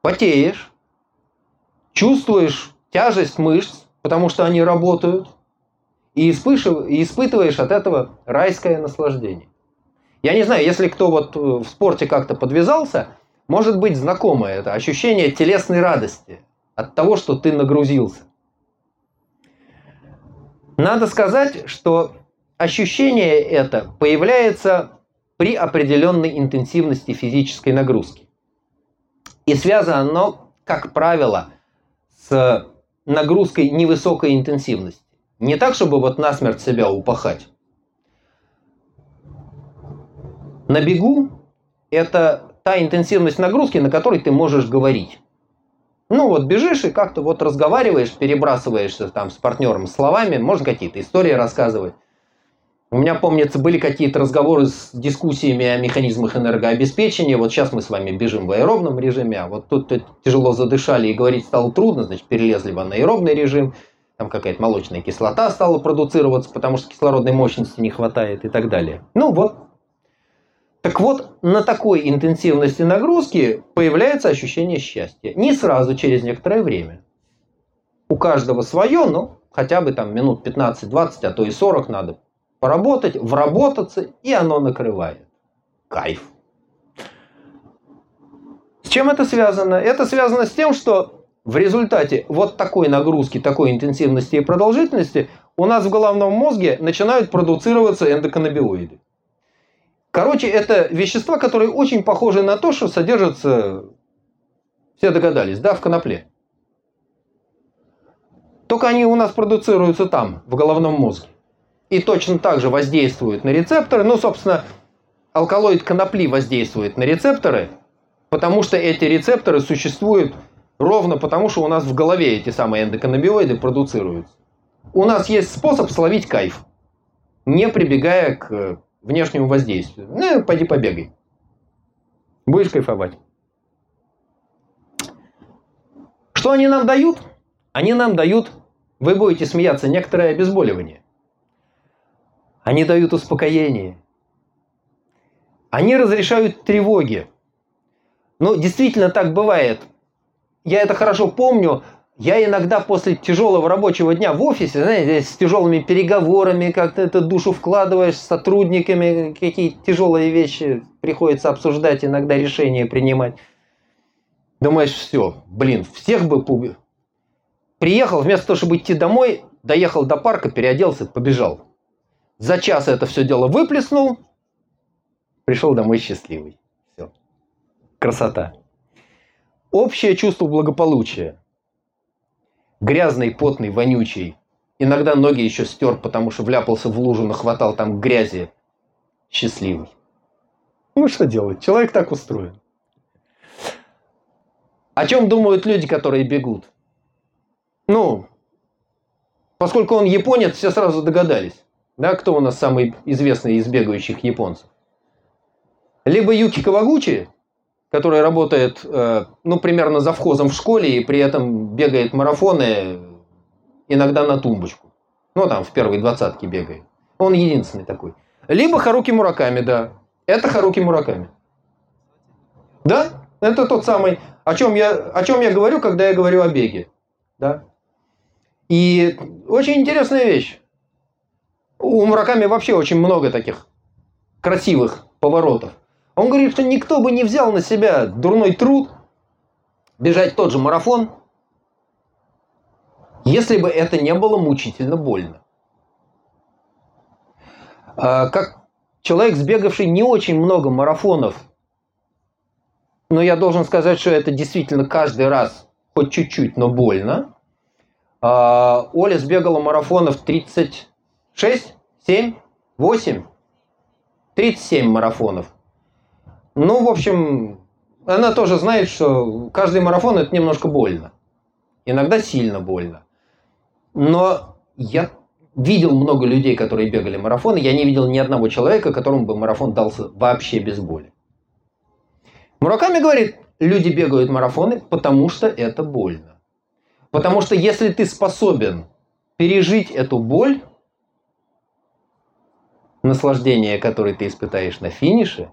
потеешь, чувствуешь тяжесть мышц, потому что они работают, и испытываешь от этого райское наслаждение. Я не знаю, если кто вот в спорте как-то подвязался, может быть знакомо это ощущение телесной радости от того, что ты нагрузился. Надо сказать, что ощущение это появляется при определенной интенсивности физической нагрузки. И связано оно, как правило, с нагрузкой невысокой интенсивности. Не так, чтобы вот насмерть себя упахать. На бегу это та интенсивность нагрузки, на которой ты можешь говорить. Ну вот бежишь и как-то вот разговариваешь, перебрасываешься там с партнером словами, можно какие-то истории рассказывать. У меня, помнится, были какие-то разговоры с дискуссиями о механизмах энергообеспечения. Вот сейчас мы с вами бежим в аэробном режиме, а вот тут тяжело задышали и говорить стало трудно, значит, перелезли в анаэробный режим. Там какая-то молочная кислота стала продуцироваться, потому что кислородной мощности не хватает и так далее. Ну вот. Так вот, на такой интенсивности нагрузки появляется ощущение счастья. Не сразу, через некоторое время. У каждого свое, но хотя бы там минут 15-20, а то и 40 надо поработать, вработаться, и оно накрывает. Кайф. С чем это связано? Это связано с тем, что в результате вот такой нагрузки, такой интенсивности и продолжительности у нас в головном мозге начинают продуцироваться эндоканнабиоиды. Короче, это вещества, которые очень похожи на то, что содержатся, все догадались, да, в конопле. Только они у нас продуцируются там, в головном мозге и точно так же воздействует на рецепторы. Ну, собственно, алкалоид конопли воздействует на рецепторы, потому что эти рецепторы существуют ровно потому, что у нас в голове эти самые эндоканнабиоиды продуцируются. У нас есть способ словить кайф, не прибегая к внешнему воздействию. Ну, пойди побегай. Будешь кайфовать. Что они нам дают? Они нам дают, вы будете смеяться, некоторое обезболивание. Они дают успокоение. Они разрешают тревоги. Ну, действительно так бывает. Я это хорошо помню. Я иногда после тяжелого рабочего дня в офисе, знаете, с тяжелыми переговорами, как-то это душу вкладываешь, с сотрудниками, какие тяжелые вещи приходится обсуждать, иногда решения принимать. Думаешь, все, блин, всех бы пуг... Приехал, вместо того, чтобы идти домой, доехал до парка, переоделся, побежал. За час это все дело выплеснул, пришел домой счастливый. Все. Красота. Общее чувство благополучия. Грязный, потный, вонючий. Иногда ноги еще стер, потому что вляпался в лужу, нахватал там грязи. Счастливый. Ну что делать? Человек так устроен. О чем думают люди, которые бегут? Ну, поскольку он японец, все сразу догадались. Да, кто у нас самый известный из бегающих японцев? Либо Юки Кавагучи, который работает, э, ну, примерно за вхозом в школе и при этом бегает марафоны иногда на тумбочку. Ну, там в первой двадцатке бегает. Он единственный такой. Либо Харуки Мураками, да. Это Харуки Мураками. Да, это тот самый, о чем я, о чем я говорю, когда я говорю о беге. Да. И очень интересная вещь. У Мураками вообще очень много таких красивых поворотов. Он говорит, что никто бы не взял на себя дурной труд бежать тот же марафон, если бы это не было мучительно больно. А, как человек, сбегавший не очень много марафонов, но я должен сказать, что это действительно каждый раз хоть чуть-чуть, но больно. А, Оля сбегала марафонов 30 6, 7, 8, 37 марафонов. Ну, в общем, она тоже знает, что каждый марафон это немножко больно. Иногда сильно больно. Но я видел много людей, которые бегали марафоны. Я не видел ни одного человека, которому бы марафон дался вообще без боли. Мураками говорит, люди бегают марафоны, потому что это больно. Потому что если ты способен пережить эту боль, наслаждение, которое ты испытаешь на финише,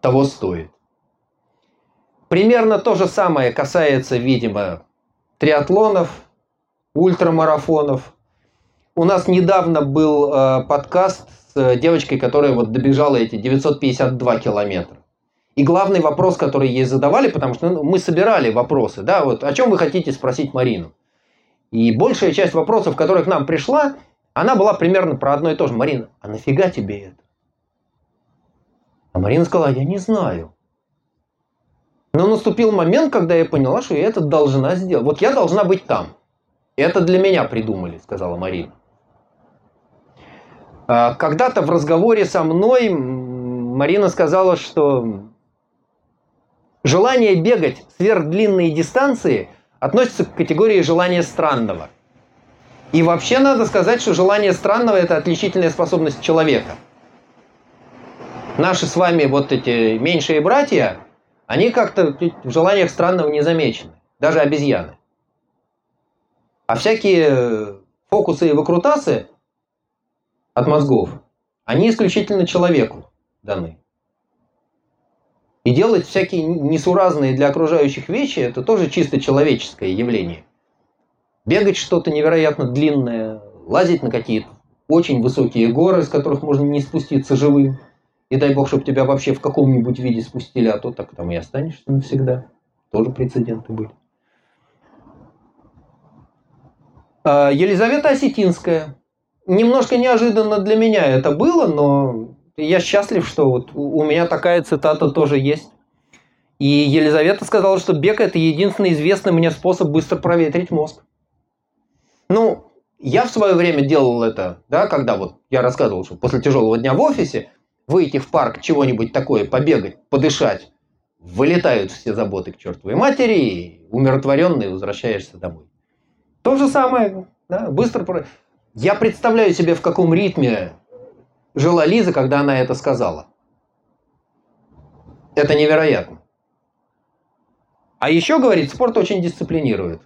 того стоит. Примерно то же самое касается, видимо, триатлонов, ультрамарафонов. У нас недавно был э, подкаст с девочкой, которая вот добежала эти 952 километра. И главный вопрос, который ей задавали, потому что ну, мы собирали вопросы, да, вот о чем вы хотите спросить Марину. И большая часть вопросов, которая к нам пришла, она была примерно про одно и то же. Марина, а нафига тебе это? А Марина сказала, я не знаю. Но наступил момент, когда я поняла, что я это должна сделать. Вот я должна быть там. Это для меня придумали, сказала Марина. А, когда-то в разговоре со мной Марина сказала, что желание бегать сверхдлинные дистанции относится к категории желания странного. И вообще надо сказать, что желание странного – это отличительная способность человека. Наши с вами вот эти меньшие братья, они как-то в желаниях странного не замечены. Даже обезьяны. А всякие фокусы и выкрутасы от мозгов, они исключительно человеку даны. И делать всякие несуразные для окружающих вещи – это тоже чисто человеческое явление. Бегать что-то невероятно длинное, лазить на какие-то очень высокие горы, с которых можно не спуститься живым. И дай бог, чтобы тебя вообще в каком-нибудь виде спустили, а то так там и останешься навсегда. Тоже прецеденты были. А, Елизавета Осетинская. Немножко неожиданно для меня это было, но я счастлив, что вот у меня такая цитата тоже есть. И Елизавета сказала, что бег – это единственный известный мне способ быстро проветрить мозг. Ну, я в свое время делал это, да, когда вот я рассказывал, что после тяжелого дня в офисе выйти в парк, чего-нибудь такое, побегать, подышать, вылетают все заботы к чертовой матери, и умиротворенный возвращаешься домой. То же самое, да, быстро... Я представляю себе, в каком ритме жила Лиза, когда она это сказала. Это невероятно. А еще, говорит, спорт очень дисциплинирует.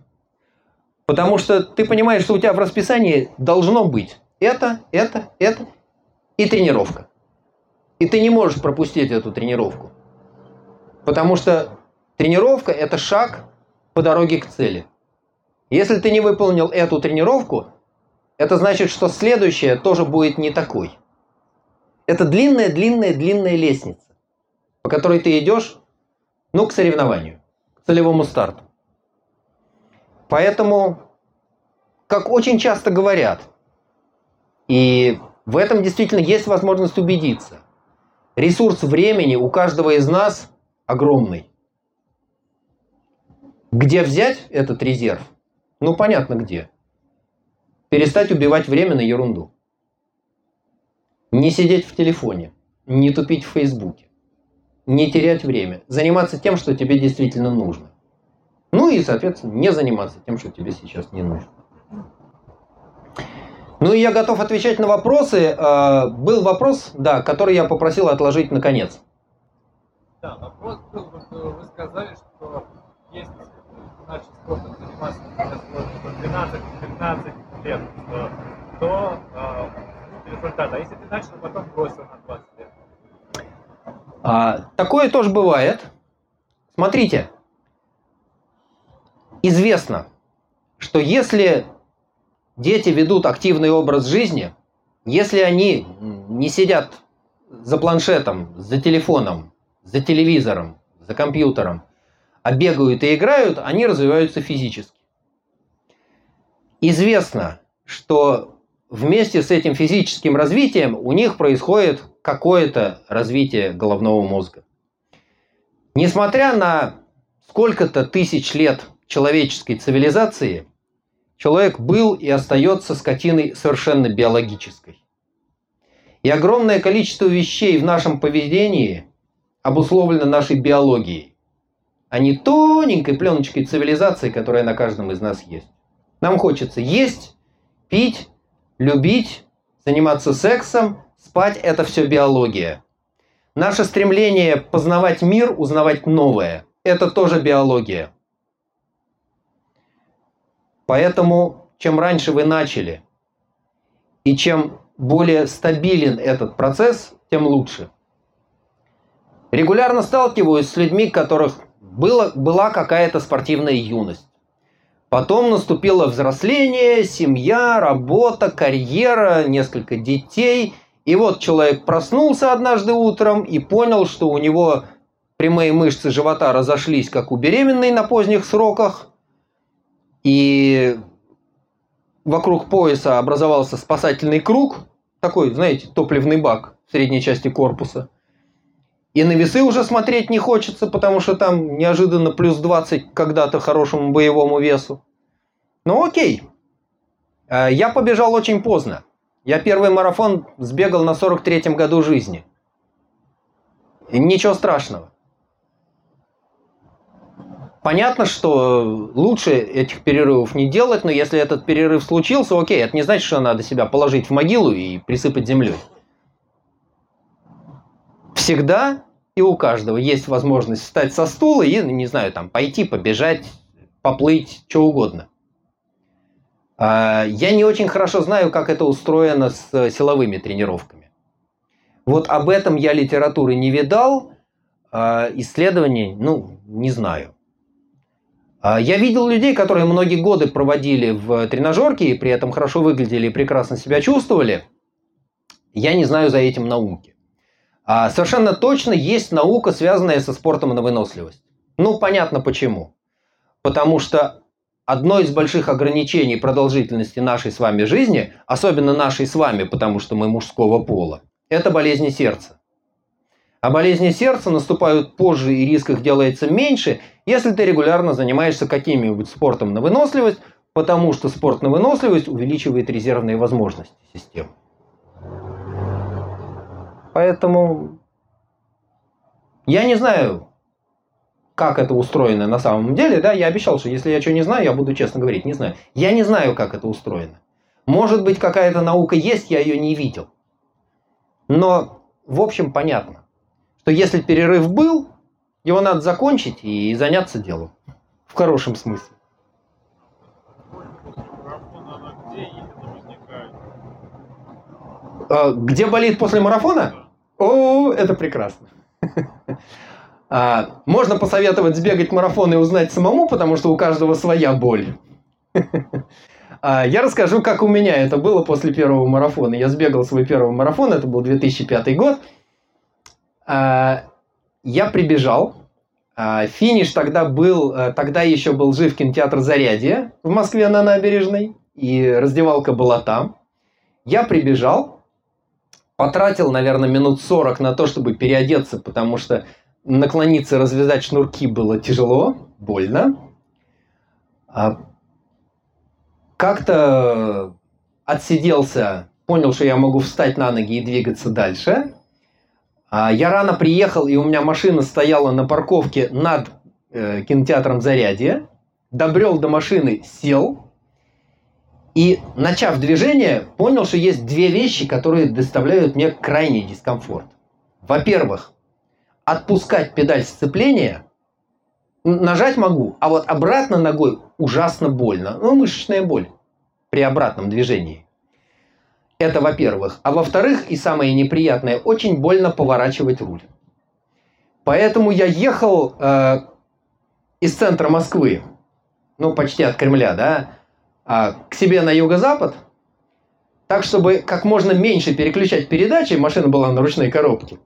Потому что ты понимаешь, что у тебя в расписании должно быть это, это, это и тренировка. И ты не можешь пропустить эту тренировку. Потому что тренировка – это шаг по дороге к цели. Если ты не выполнил эту тренировку, это значит, что следующая тоже будет не такой. Это длинная, длинная, длинная лестница, по которой ты идешь, ну, к соревнованию, к целевому старту. Поэтому, как очень часто говорят, и в этом действительно есть возможность убедиться, ресурс времени у каждого из нас огромный. Где взять этот резерв? Ну, понятно где. Перестать убивать время на ерунду. Не сидеть в телефоне, не тупить в Фейсбуке, не терять время, заниматься тем, что тебе действительно нужно. Ну и, соответственно, не заниматься тем, что тебе сейчас не нужно. Ну и я готов отвечать на вопросы. А, был вопрос, да, который я попросил отложить на конец. Да, вопрос был, вы сказали, что есть начать спортом заниматься 12-15 лет, то результата. А если ты начал, потом бросил на 20 лет? А, такое тоже бывает. Смотрите, известно, что если дети ведут активный образ жизни, если они не сидят за планшетом, за телефоном, за телевизором, за компьютером, а бегают и играют, они развиваются физически. Известно, что вместе с этим физическим развитием у них происходит какое-то развитие головного мозга. Несмотря на сколько-то тысяч лет человеческой цивилизации, человек был и остается скотиной совершенно биологической. И огромное количество вещей в нашем поведении обусловлено нашей биологией, а не тоненькой пленочкой цивилизации, которая на каждом из нас есть. Нам хочется есть, пить, любить, заниматься сексом, спать – это все биология. Наше стремление познавать мир, узнавать новое – это тоже биология. Поэтому, чем раньше вы начали, и чем более стабилен этот процесс, тем лучше. Регулярно сталкиваюсь с людьми, у которых было, была какая-то спортивная юность. Потом наступило взросление, семья, работа, карьера, несколько детей. И вот человек проснулся однажды утром и понял, что у него прямые мышцы живота разошлись, как у беременной на поздних сроках. И вокруг пояса образовался спасательный круг, такой, знаете, топливный бак в средней части корпуса. И на весы уже смотреть не хочется, потому что там неожиданно плюс 20 когда-то хорошему боевому весу. Ну окей. А, я побежал очень поздно. Я первый марафон сбегал на 43-м году жизни. И ничего страшного. Понятно, что лучше этих перерывов не делать, но если этот перерыв случился, окей, это не значит, что надо себя положить в могилу и присыпать землей. Всегда и у каждого есть возможность встать со стула и, не знаю, там, пойти, побежать, поплыть, что угодно. А, я не очень хорошо знаю, как это устроено с силовыми тренировками. Вот об этом я литературы не видал, а, исследований, ну, не знаю. А, я видел людей, которые многие годы проводили в тренажерке и при этом хорошо выглядели и прекрасно себя чувствовали. Я не знаю за этим науки. А совершенно точно есть наука, связанная со спортом на выносливость. Ну, понятно почему. Потому что одно из больших ограничений продолжительности нашей с вами жизни, особенно нашей с вами, потому что мы мужского пола, это болезни сердца. А болезни сердца наступают позже и риск их делается меньше, если ты регулярно занимаешься каким-нибудь спортом на выносливость, потому что спорт на выносливость увеличивает резервные возможности системы. Поэтому я не знаю, как это устроено на самом деле. Да, я обещал, что если я что не знаю, я буду честно говорить, не знаю. Я не знаю, как это устроено. Может быть, какая-то наука есть, я ее не видел. Но, в общем, понятно что если перерыв был, его надо закончить и заняться делом. В хорошем смысле. А, где болит после марафона? О, это прекрасно. А, можно посоветовать сбегать марафон и узнать самому, потому что у каждого своя боль. А, я расскажу, как у меня это было после первого марафона. Я сбегал свой первый марафон, это был 2005 год. А, я прибежал. А, финиш тогда был, э, тогда еще был жив кинотеатр «Зарядье» в Москве на набережной, и раздевалка была там. Я прибежал, потратил, наверное, минут 40 на то, чтобы переодеться, потому что наклониться, развязать шнурки было тяжело, больно. А, как-то отсиделся, понял, что я могу встать на ноги и двигаться дальше. А, я рано приехал, и у меня машина стояла на парковке над э, кинотеатром Зарядье. Добрел до машины, сел. И, начав движение, понял, что есть две вещи, которые доставляют мне крайний дискомфорт. Во-первых, отпускать педаль сцепления нажать могу, а вот обратно ногой ужасно больно. Ну, мышечная боль при обратном движении. Это во-первых. А во-вторых, и самое неприятное, очень больно поворачивать руль. Поэтому я ехал э, из центра Москвы, ну почти от Кремля, да, э, к себе на юго-запад, так, чтобы как можно меньше переключать передачи, машина была на ручной коробке,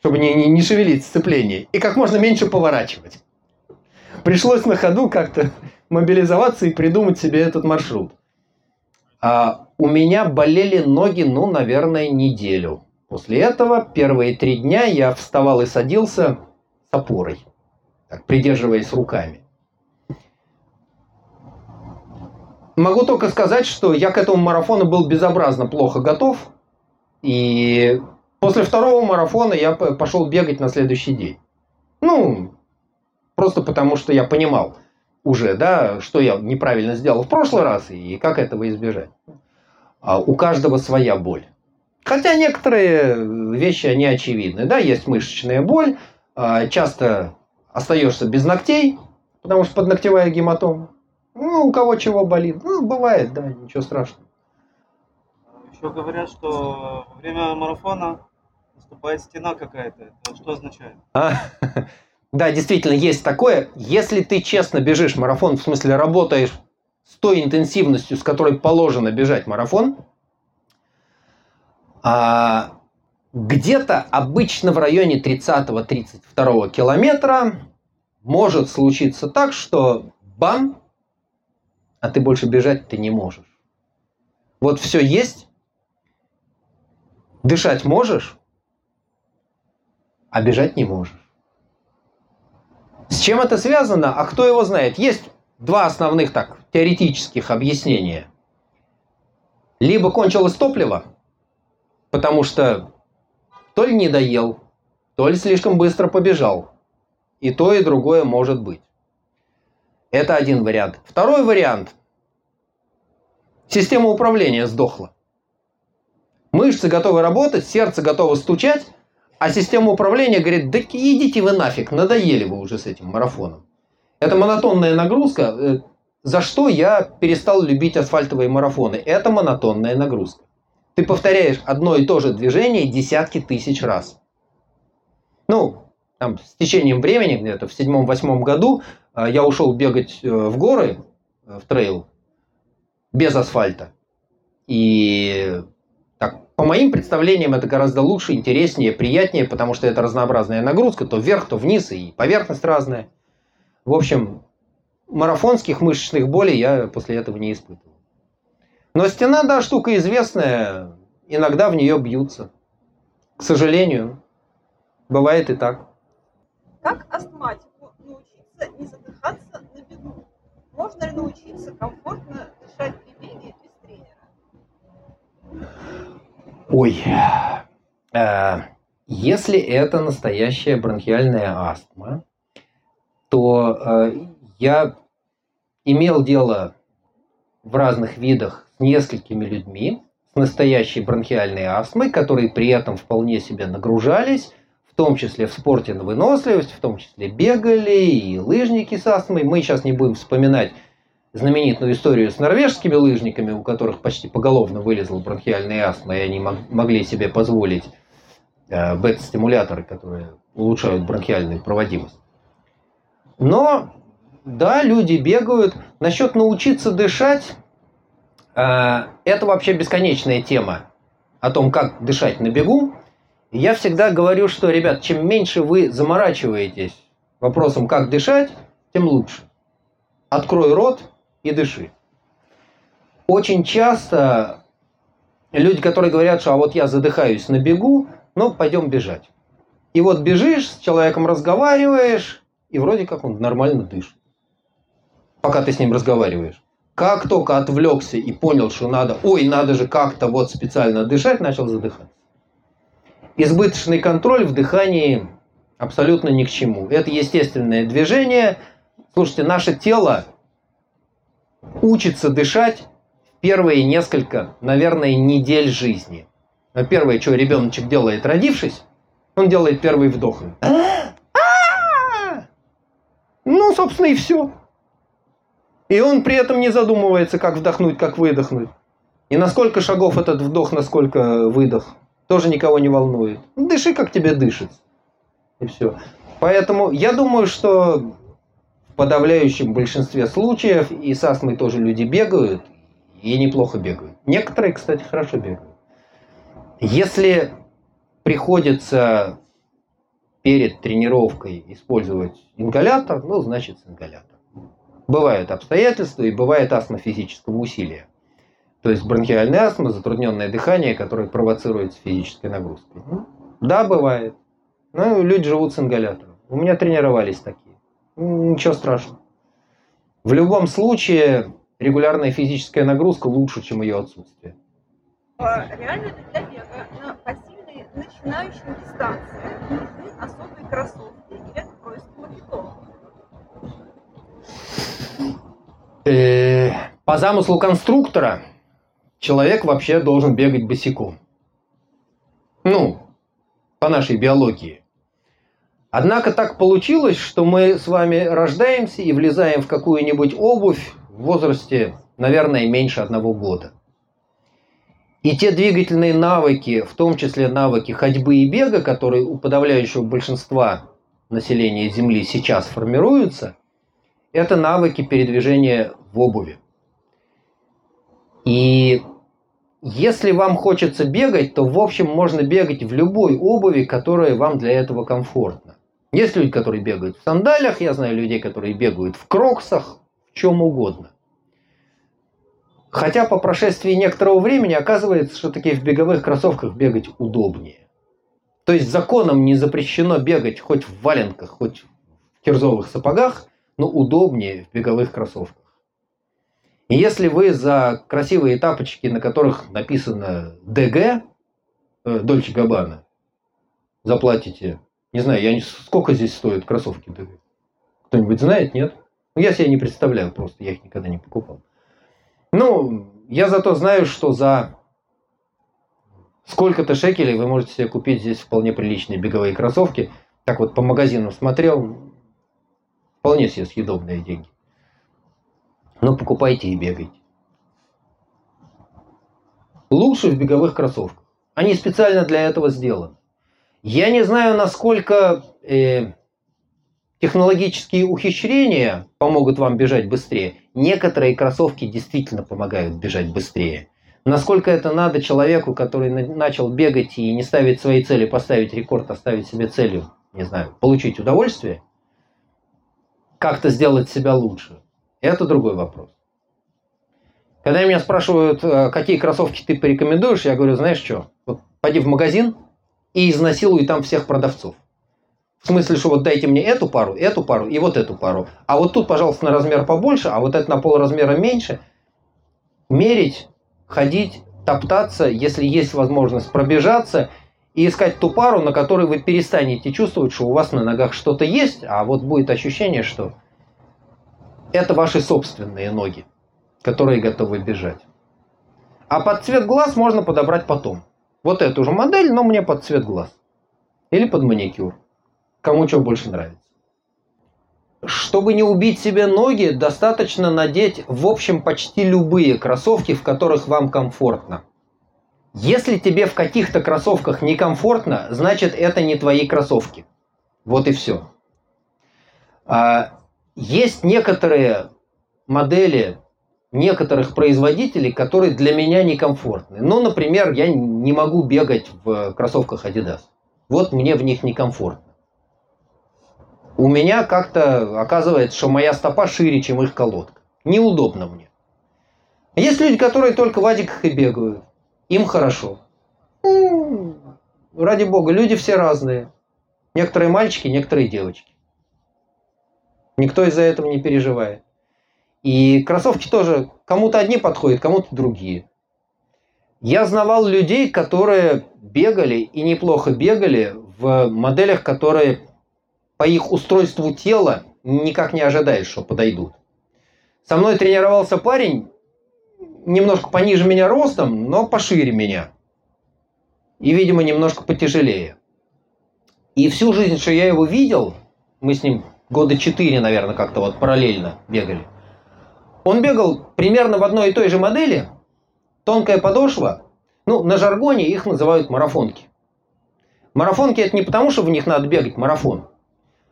чтобы не, не, не шевелить сцепление, и как можно меньше поворачивать. Пришлось на ходу как-то мобилизоваться и придумать себе этот маршрут. А у меня болели ноги, ну, наверное, неделю. После этого первые три дня я вставал и садился с опорой, так, придерживаясь руками. Могу только сказать, что я к этому марафону был безобразно плохо готов. И после второго марафона я пошел бегать на следующий день. Ну, просто потому что я понимал уже, да, что я неправильно сделал в прошлый раз и как этого избежать. А у каждого своя боль. Хотя некоторые вещи, они очевидны. Да, есть мышечная боль, а, часто остаешься без ногтей, потому что подногтевая гематома. Ну, у кого чего болит. Ну, бывает, да, ничего страшного. Еще говорят, что во время марафона наступает стена какая-то. Это что означает? А, да, действительно, есть такое. Если ты честно бежишь марафон, в смысле работаешь с той интенсивностью, с которой положено бежать марафон, а где-то обычно в районе 30-32 километра может случиться так, что бам, а ты больше бежать ты не можешь. Вот все есть, дышать можешь, а бежать не можешь. С чем это связано, а кто его знает? Есть два основных так теоретических объяснения. Либо кончилось топливо, потому что то ли не доел, то ли слишком быстро побежал. И то, и другое может быть. Это один вариант. Второй вариант. Система управления сдохла. Мышцы готовы работать, сердце готово стучать, а система управления говорит, да идите вы нафиг, надоели вы уже с этим марафоном. Это монотонная нагрузка, э, за что я перестал любить асфальтовые марафоны. Это монотонная нагрузка. Ты повторяешь одно и то же движение десятки тысяч раз. Ну, там, с течением времени, где-то в седьмом-восьмом году, э, я ушел бегать э, в горы, в трейл, без асфальта. И по моим представлениям это гораздо лучше, интереснее, приятнее, потому что это разнообразная нагрузка, то вверх, то вниз, и поверхность разная. В общем, марафонских мышечных болей я после этого не испытывал. Но стена, да, штука известная, иногда в нее бьются. К сожалению, бывает и так. Как астматику научиться не задыхаться на бегу? Можно ли научиться комфортно дышать при беге без тренера? Ой, э, если это настоящая бронхиальная астма, то э, я имел дело в разных видах с несколькими людьми с настоящей бронхиальной астмой, которые при этом вполне себе нагружались, в том числе в спорте на выносливость, в том числе бегали и лыжники с астмой. Мы сейчас не будем вспоминать знаменитую историю с норвежскими лыжниками, у которых почти поголовно вылезла бронхиальная астма, и они могли себе позволить э, бета-стимуляторы, которые улучшают бронхиальную проводимость. Но, да, люди бегают. Насчет научиться дышать, э, это вообще бесконечная тема о том, как дышать на бегу. Я всегда говорю, что, ребят, чем меньше вы заморачиваетесь вопросом, как дышать, тем лучше. Открой рот, и дыши. Очень часто люди, которые говорят, что а вот я задыхаюсь на бегу, ну пойдем бежать. И вот бежишь, с человеком разговариваешь, и вроде как он нормально дышит. Пока ты с ним разговариваешь. Как только отвлекся и понял, что надо, ой, надо же как-то вот специально дышать, начал задыхаться. Избыточный контроль в дыхании абсолютно ни к чему. Это естественное движение. Слушайте, наше тело учится дышать первые несколько, наверное, недель жизни. Первое, что ребеночек делает, родившись, он делает первый вдох. Ну, собственно, и все. И он при этом не задумывается, как вдохнуть, как выдохнуть. И на сколько шагов этот вдох, насколько выдох, тоже никого не волнует. Дыши, как тебе дышится. И все. Поэтому я думаю, что подавляющем большинстве случаев и с астмой тоже люди бегают, и неплохо бегают. Некоторые, кстати, хорошо бегают. Если приходится перед тренировкой использовать ингалятор, ну, значит, с ингалятором. Бывают обстоятельства и бывает астма физического усилия. То есть бронхиальная астма, затрудненное дыхание, которое провоцируется физической нагрузкой. Ну, да, бывает. Но люди живут с ингалятором. У меня тренировались такие. Ничего страшного. В любом случае, регулярная физическая нагрузка лучше, чем ее отсутствие. А реально для бега на пассивной начинающей дистанции нужны особые кроссовки или это просто маркетолог? Э, по замыслу конструктора человек вообще должен бегать босиком. Ну, по нашей биологии. Однако так получилось, что мы с вами рождаемся и влезаем в какую-нибудь обувь в возрасте, наверное, меньше одного года. И те двигательные навыки, в том числе навыки ходьбы и бега, которые у подавляющего большинства населения Земли сейчас формируются, это навыки передвижения в обуви. И если вам хочется бегать, то в общем можно бегать в любой обуви, которая вам для этого комфортна. Есть люди, которые бегают в сандалях, я знаю людей, которые бегают в кроксах, в чем угодно. Хотя по прошествии некоторого времени оказывается, что таки в беговых кроссовках бегать удобнее. То есть законом не запрещено бегать хоть в валенках, хоть в кирзовых сапогах, но удобнее в беговых кроссовках. И если вы за красивые тапочки, на которых написано ДГ, Дольче Габбана, заплатите, не знаю, я не, сколько здесь стоят кроссовки ДГ? Кто-нибудь знает, нет? Ну, я себе не представляю просто, я их никогда не покупал. Ну, я зато знаю, что за сколько-то шекелей вы можете себе купить здесь вполне приличные беговые кроссовки. Так вот по магазинам смотрел, вполне себе съедобные деньги. Но покупайте и бегайте. Лучше в беговых кроссовках. Они специально для этого сделаны. Я не знаю, насколько э, технологические ухищрения помогут вам бежать быстрее. Некоторые кроссовки действительно помогают бежать быстрее. Насколько это надо человеку, который начал бегать и не ставить свои цели, поставить рекорд, оставить себе целью, не знаю, получить удовольствие, как-то сделать себя лучше, это другой вопрос. Когда меня спрашивают, э, какие кроссовки ты порекомендуешь, я говорю, знаешь что, вот пойди в магазин и изнасилуй там всех продавцов. В смысле, что вот дайте мне эту пару, эту пару и вот эту пару. А вот тут, пожалуйста, на размер побольше, а вот это на пол размера меньше. Мерить, ходить, топтаться, если есть возможность пробежаться и искать ту пару, на которой вы перестанете чувствовать, что у вас на ногах что-то есть, а вот будет ощущение, что это ваши собственные ноги, которые готовы бежать. А под цвет глаз можно подобрать потом. Вот эту же модель, но мне под цвет глаз. Или под маникюр. Кому что больше нравится. Чтобы не убить себе ноги, достаточно надеть в общем почти любые кроссовки, в которых вам комфортно. Если тебе в каких-то кроссовках некомфортно, значит это не твои кроссовки. Вот и все. А есть некоторые модели некоторых производителей, которые для меня некомфортны. Ну, например, я не могу бегать в кроссовках Adidas. Вот мне в них некомфортно у меня как-то оказывается, что моя стопа шире, чем их колодка. Неудобно мне. Есть люди, которые только в адиках и бегают. Им хорошо. Ну, ради бога, люди все разные. Некоторые мальчики, некоторые девочки. Никто из-за этого не переживает. И кроссовки тоже кому-то одни подходят, кому-то другие. Я знавал людей, которые бегали и неплохо бегали в моделях, которые по их устройству тела никак не ожидаешь, что подойдут. Со мной тренировался парень, немножко пониже меня ростом, но пошире меня. И, видимо, немножко потяжелее. И всю жизнь, что я его видел, мы с ним года четыре, наверное, как-то вот параллельно бегали. Он бегал примерно в одной и той же модели, тонкая подошва, ну, на жаргоне их называют марафонки. Марафонки это не потому, что в них надо бегать марафон,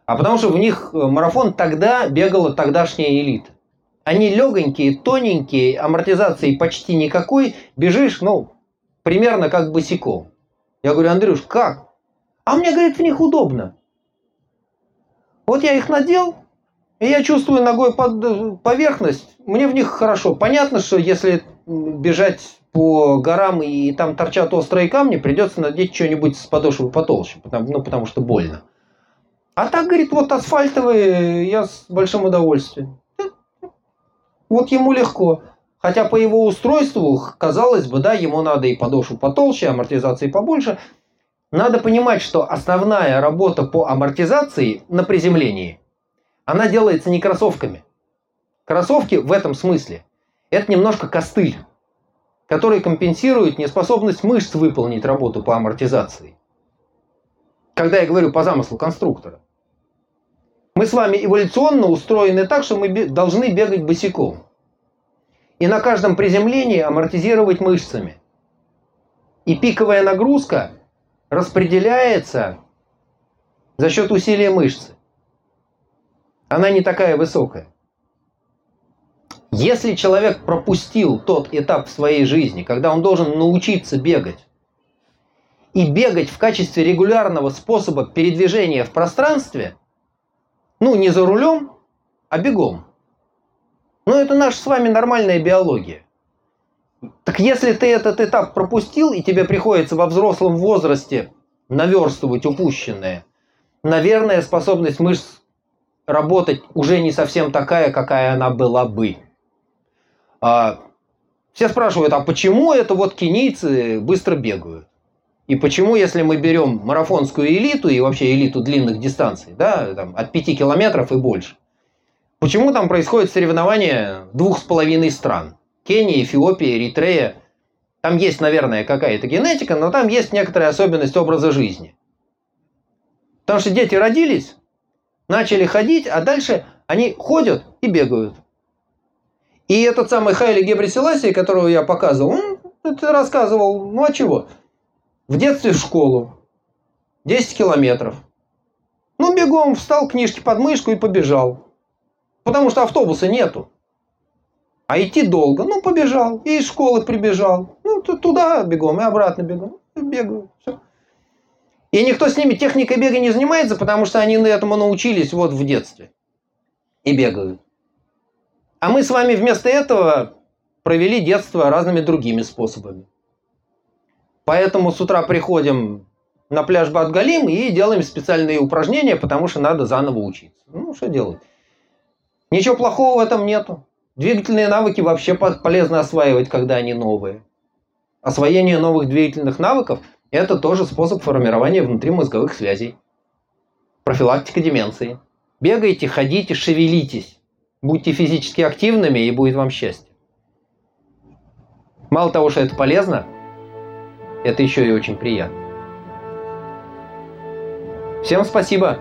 а потому что в них э, марафон тогда бегала тогдашняя элита. Они легонькие, тоненькие, амортизации почти никакой, бежишь, ну, примерно как босиком. Я говорю, Андрюш, как? А мне, говорит, в них удобно. Вот я их надел, и я чувствую ногой под э, поверхность, мне в них хорошо. Понятно, что если бежать по горам и там торчат острые камни, придется надеть что-нибудь с подошвой потолще, потому, ну, потому что больно. А так, говорит, вот асфальтовые я с большим удовольствием. Вот ему легко. Хотя по его устройству, казалось бы, да, ему надо и подошву потолще, амортизации побольше. Надо понимать, что основная работа по амортизации на приземлении, она делается не кроссовками. Кроссовки в этом смысле – это немножко костыль, который компенсирует неспособность мышц выполнить работу по амортизации. Когда я говорю по замыслу конструктора. Мы с вами эволюционно устроены так, что мы должны бегать босиком. И на каждом приземлении амортизировать мышцами. И пиковая нагрузка распределяется за счет усилия мышцы. Она не такая высокая. Если человек пропустил тот этап в своей жизни, когда он должен научиться бегать, и бегать в качестве регулярного способа передвижения в пространстве – ну, не за рулем, а бегом. Но это наша с вами нормальная биология. Так если ты этот этап пропустил, и тебе приходится во взрослом возрасте наверстывать упущенное. Наверное, способность мышц работать уже не совсем такая, какая она была бы. А, все спрашивают, а почему это вот кенийцы быстро бегают? И почему, если мы берем марафонскую элиту и вообще элиту длинных дистанций, да, там, от 5 километров и больше, почему там происходит соревнование двух с половиной стран? Кения, Эфиопия, Эритрея. Там есть, наверное, какая-то генетика, но там есть некоторая особенность образа жизни. Потому что дети родились, начали ходить, а дальше они ходят и бегают. И этот самый Хайли Гебриселасий, которого я показывал, он рассказывал, ну а чего? В детстве в школу, 10 километров. Ну, бегом встал, книжки под мышку и побежал. Потому что автобуса нету. А идти долго. Ну, побежал. И из школы прибежал. Ну, туда бегом и обратно бегом. Бегаю. Все. И никто с ними техникой бега не занимается, потому что они на этому научились вот в детстве. И бегают. А мы с вами вместо этого провели детство разными другими способами. Поэтому с утра приходим на пляж Батгалим и делаем специальные упражнения, потому что надо заново учиться. Ну, что делать? Ничего плохого в этом нету. Двигательные навыки вообще полезно осваивать, когда они новые. Освоение новых двигательных навыков – это тоже способ формирования внутримозговых связей. Профилактика деменции. Бегайте, ходите, шевелитесь. Будьте физически активными, и будет вам счастье. Мало того, что это полезно, это еще и очень приятно. Всем спасибо!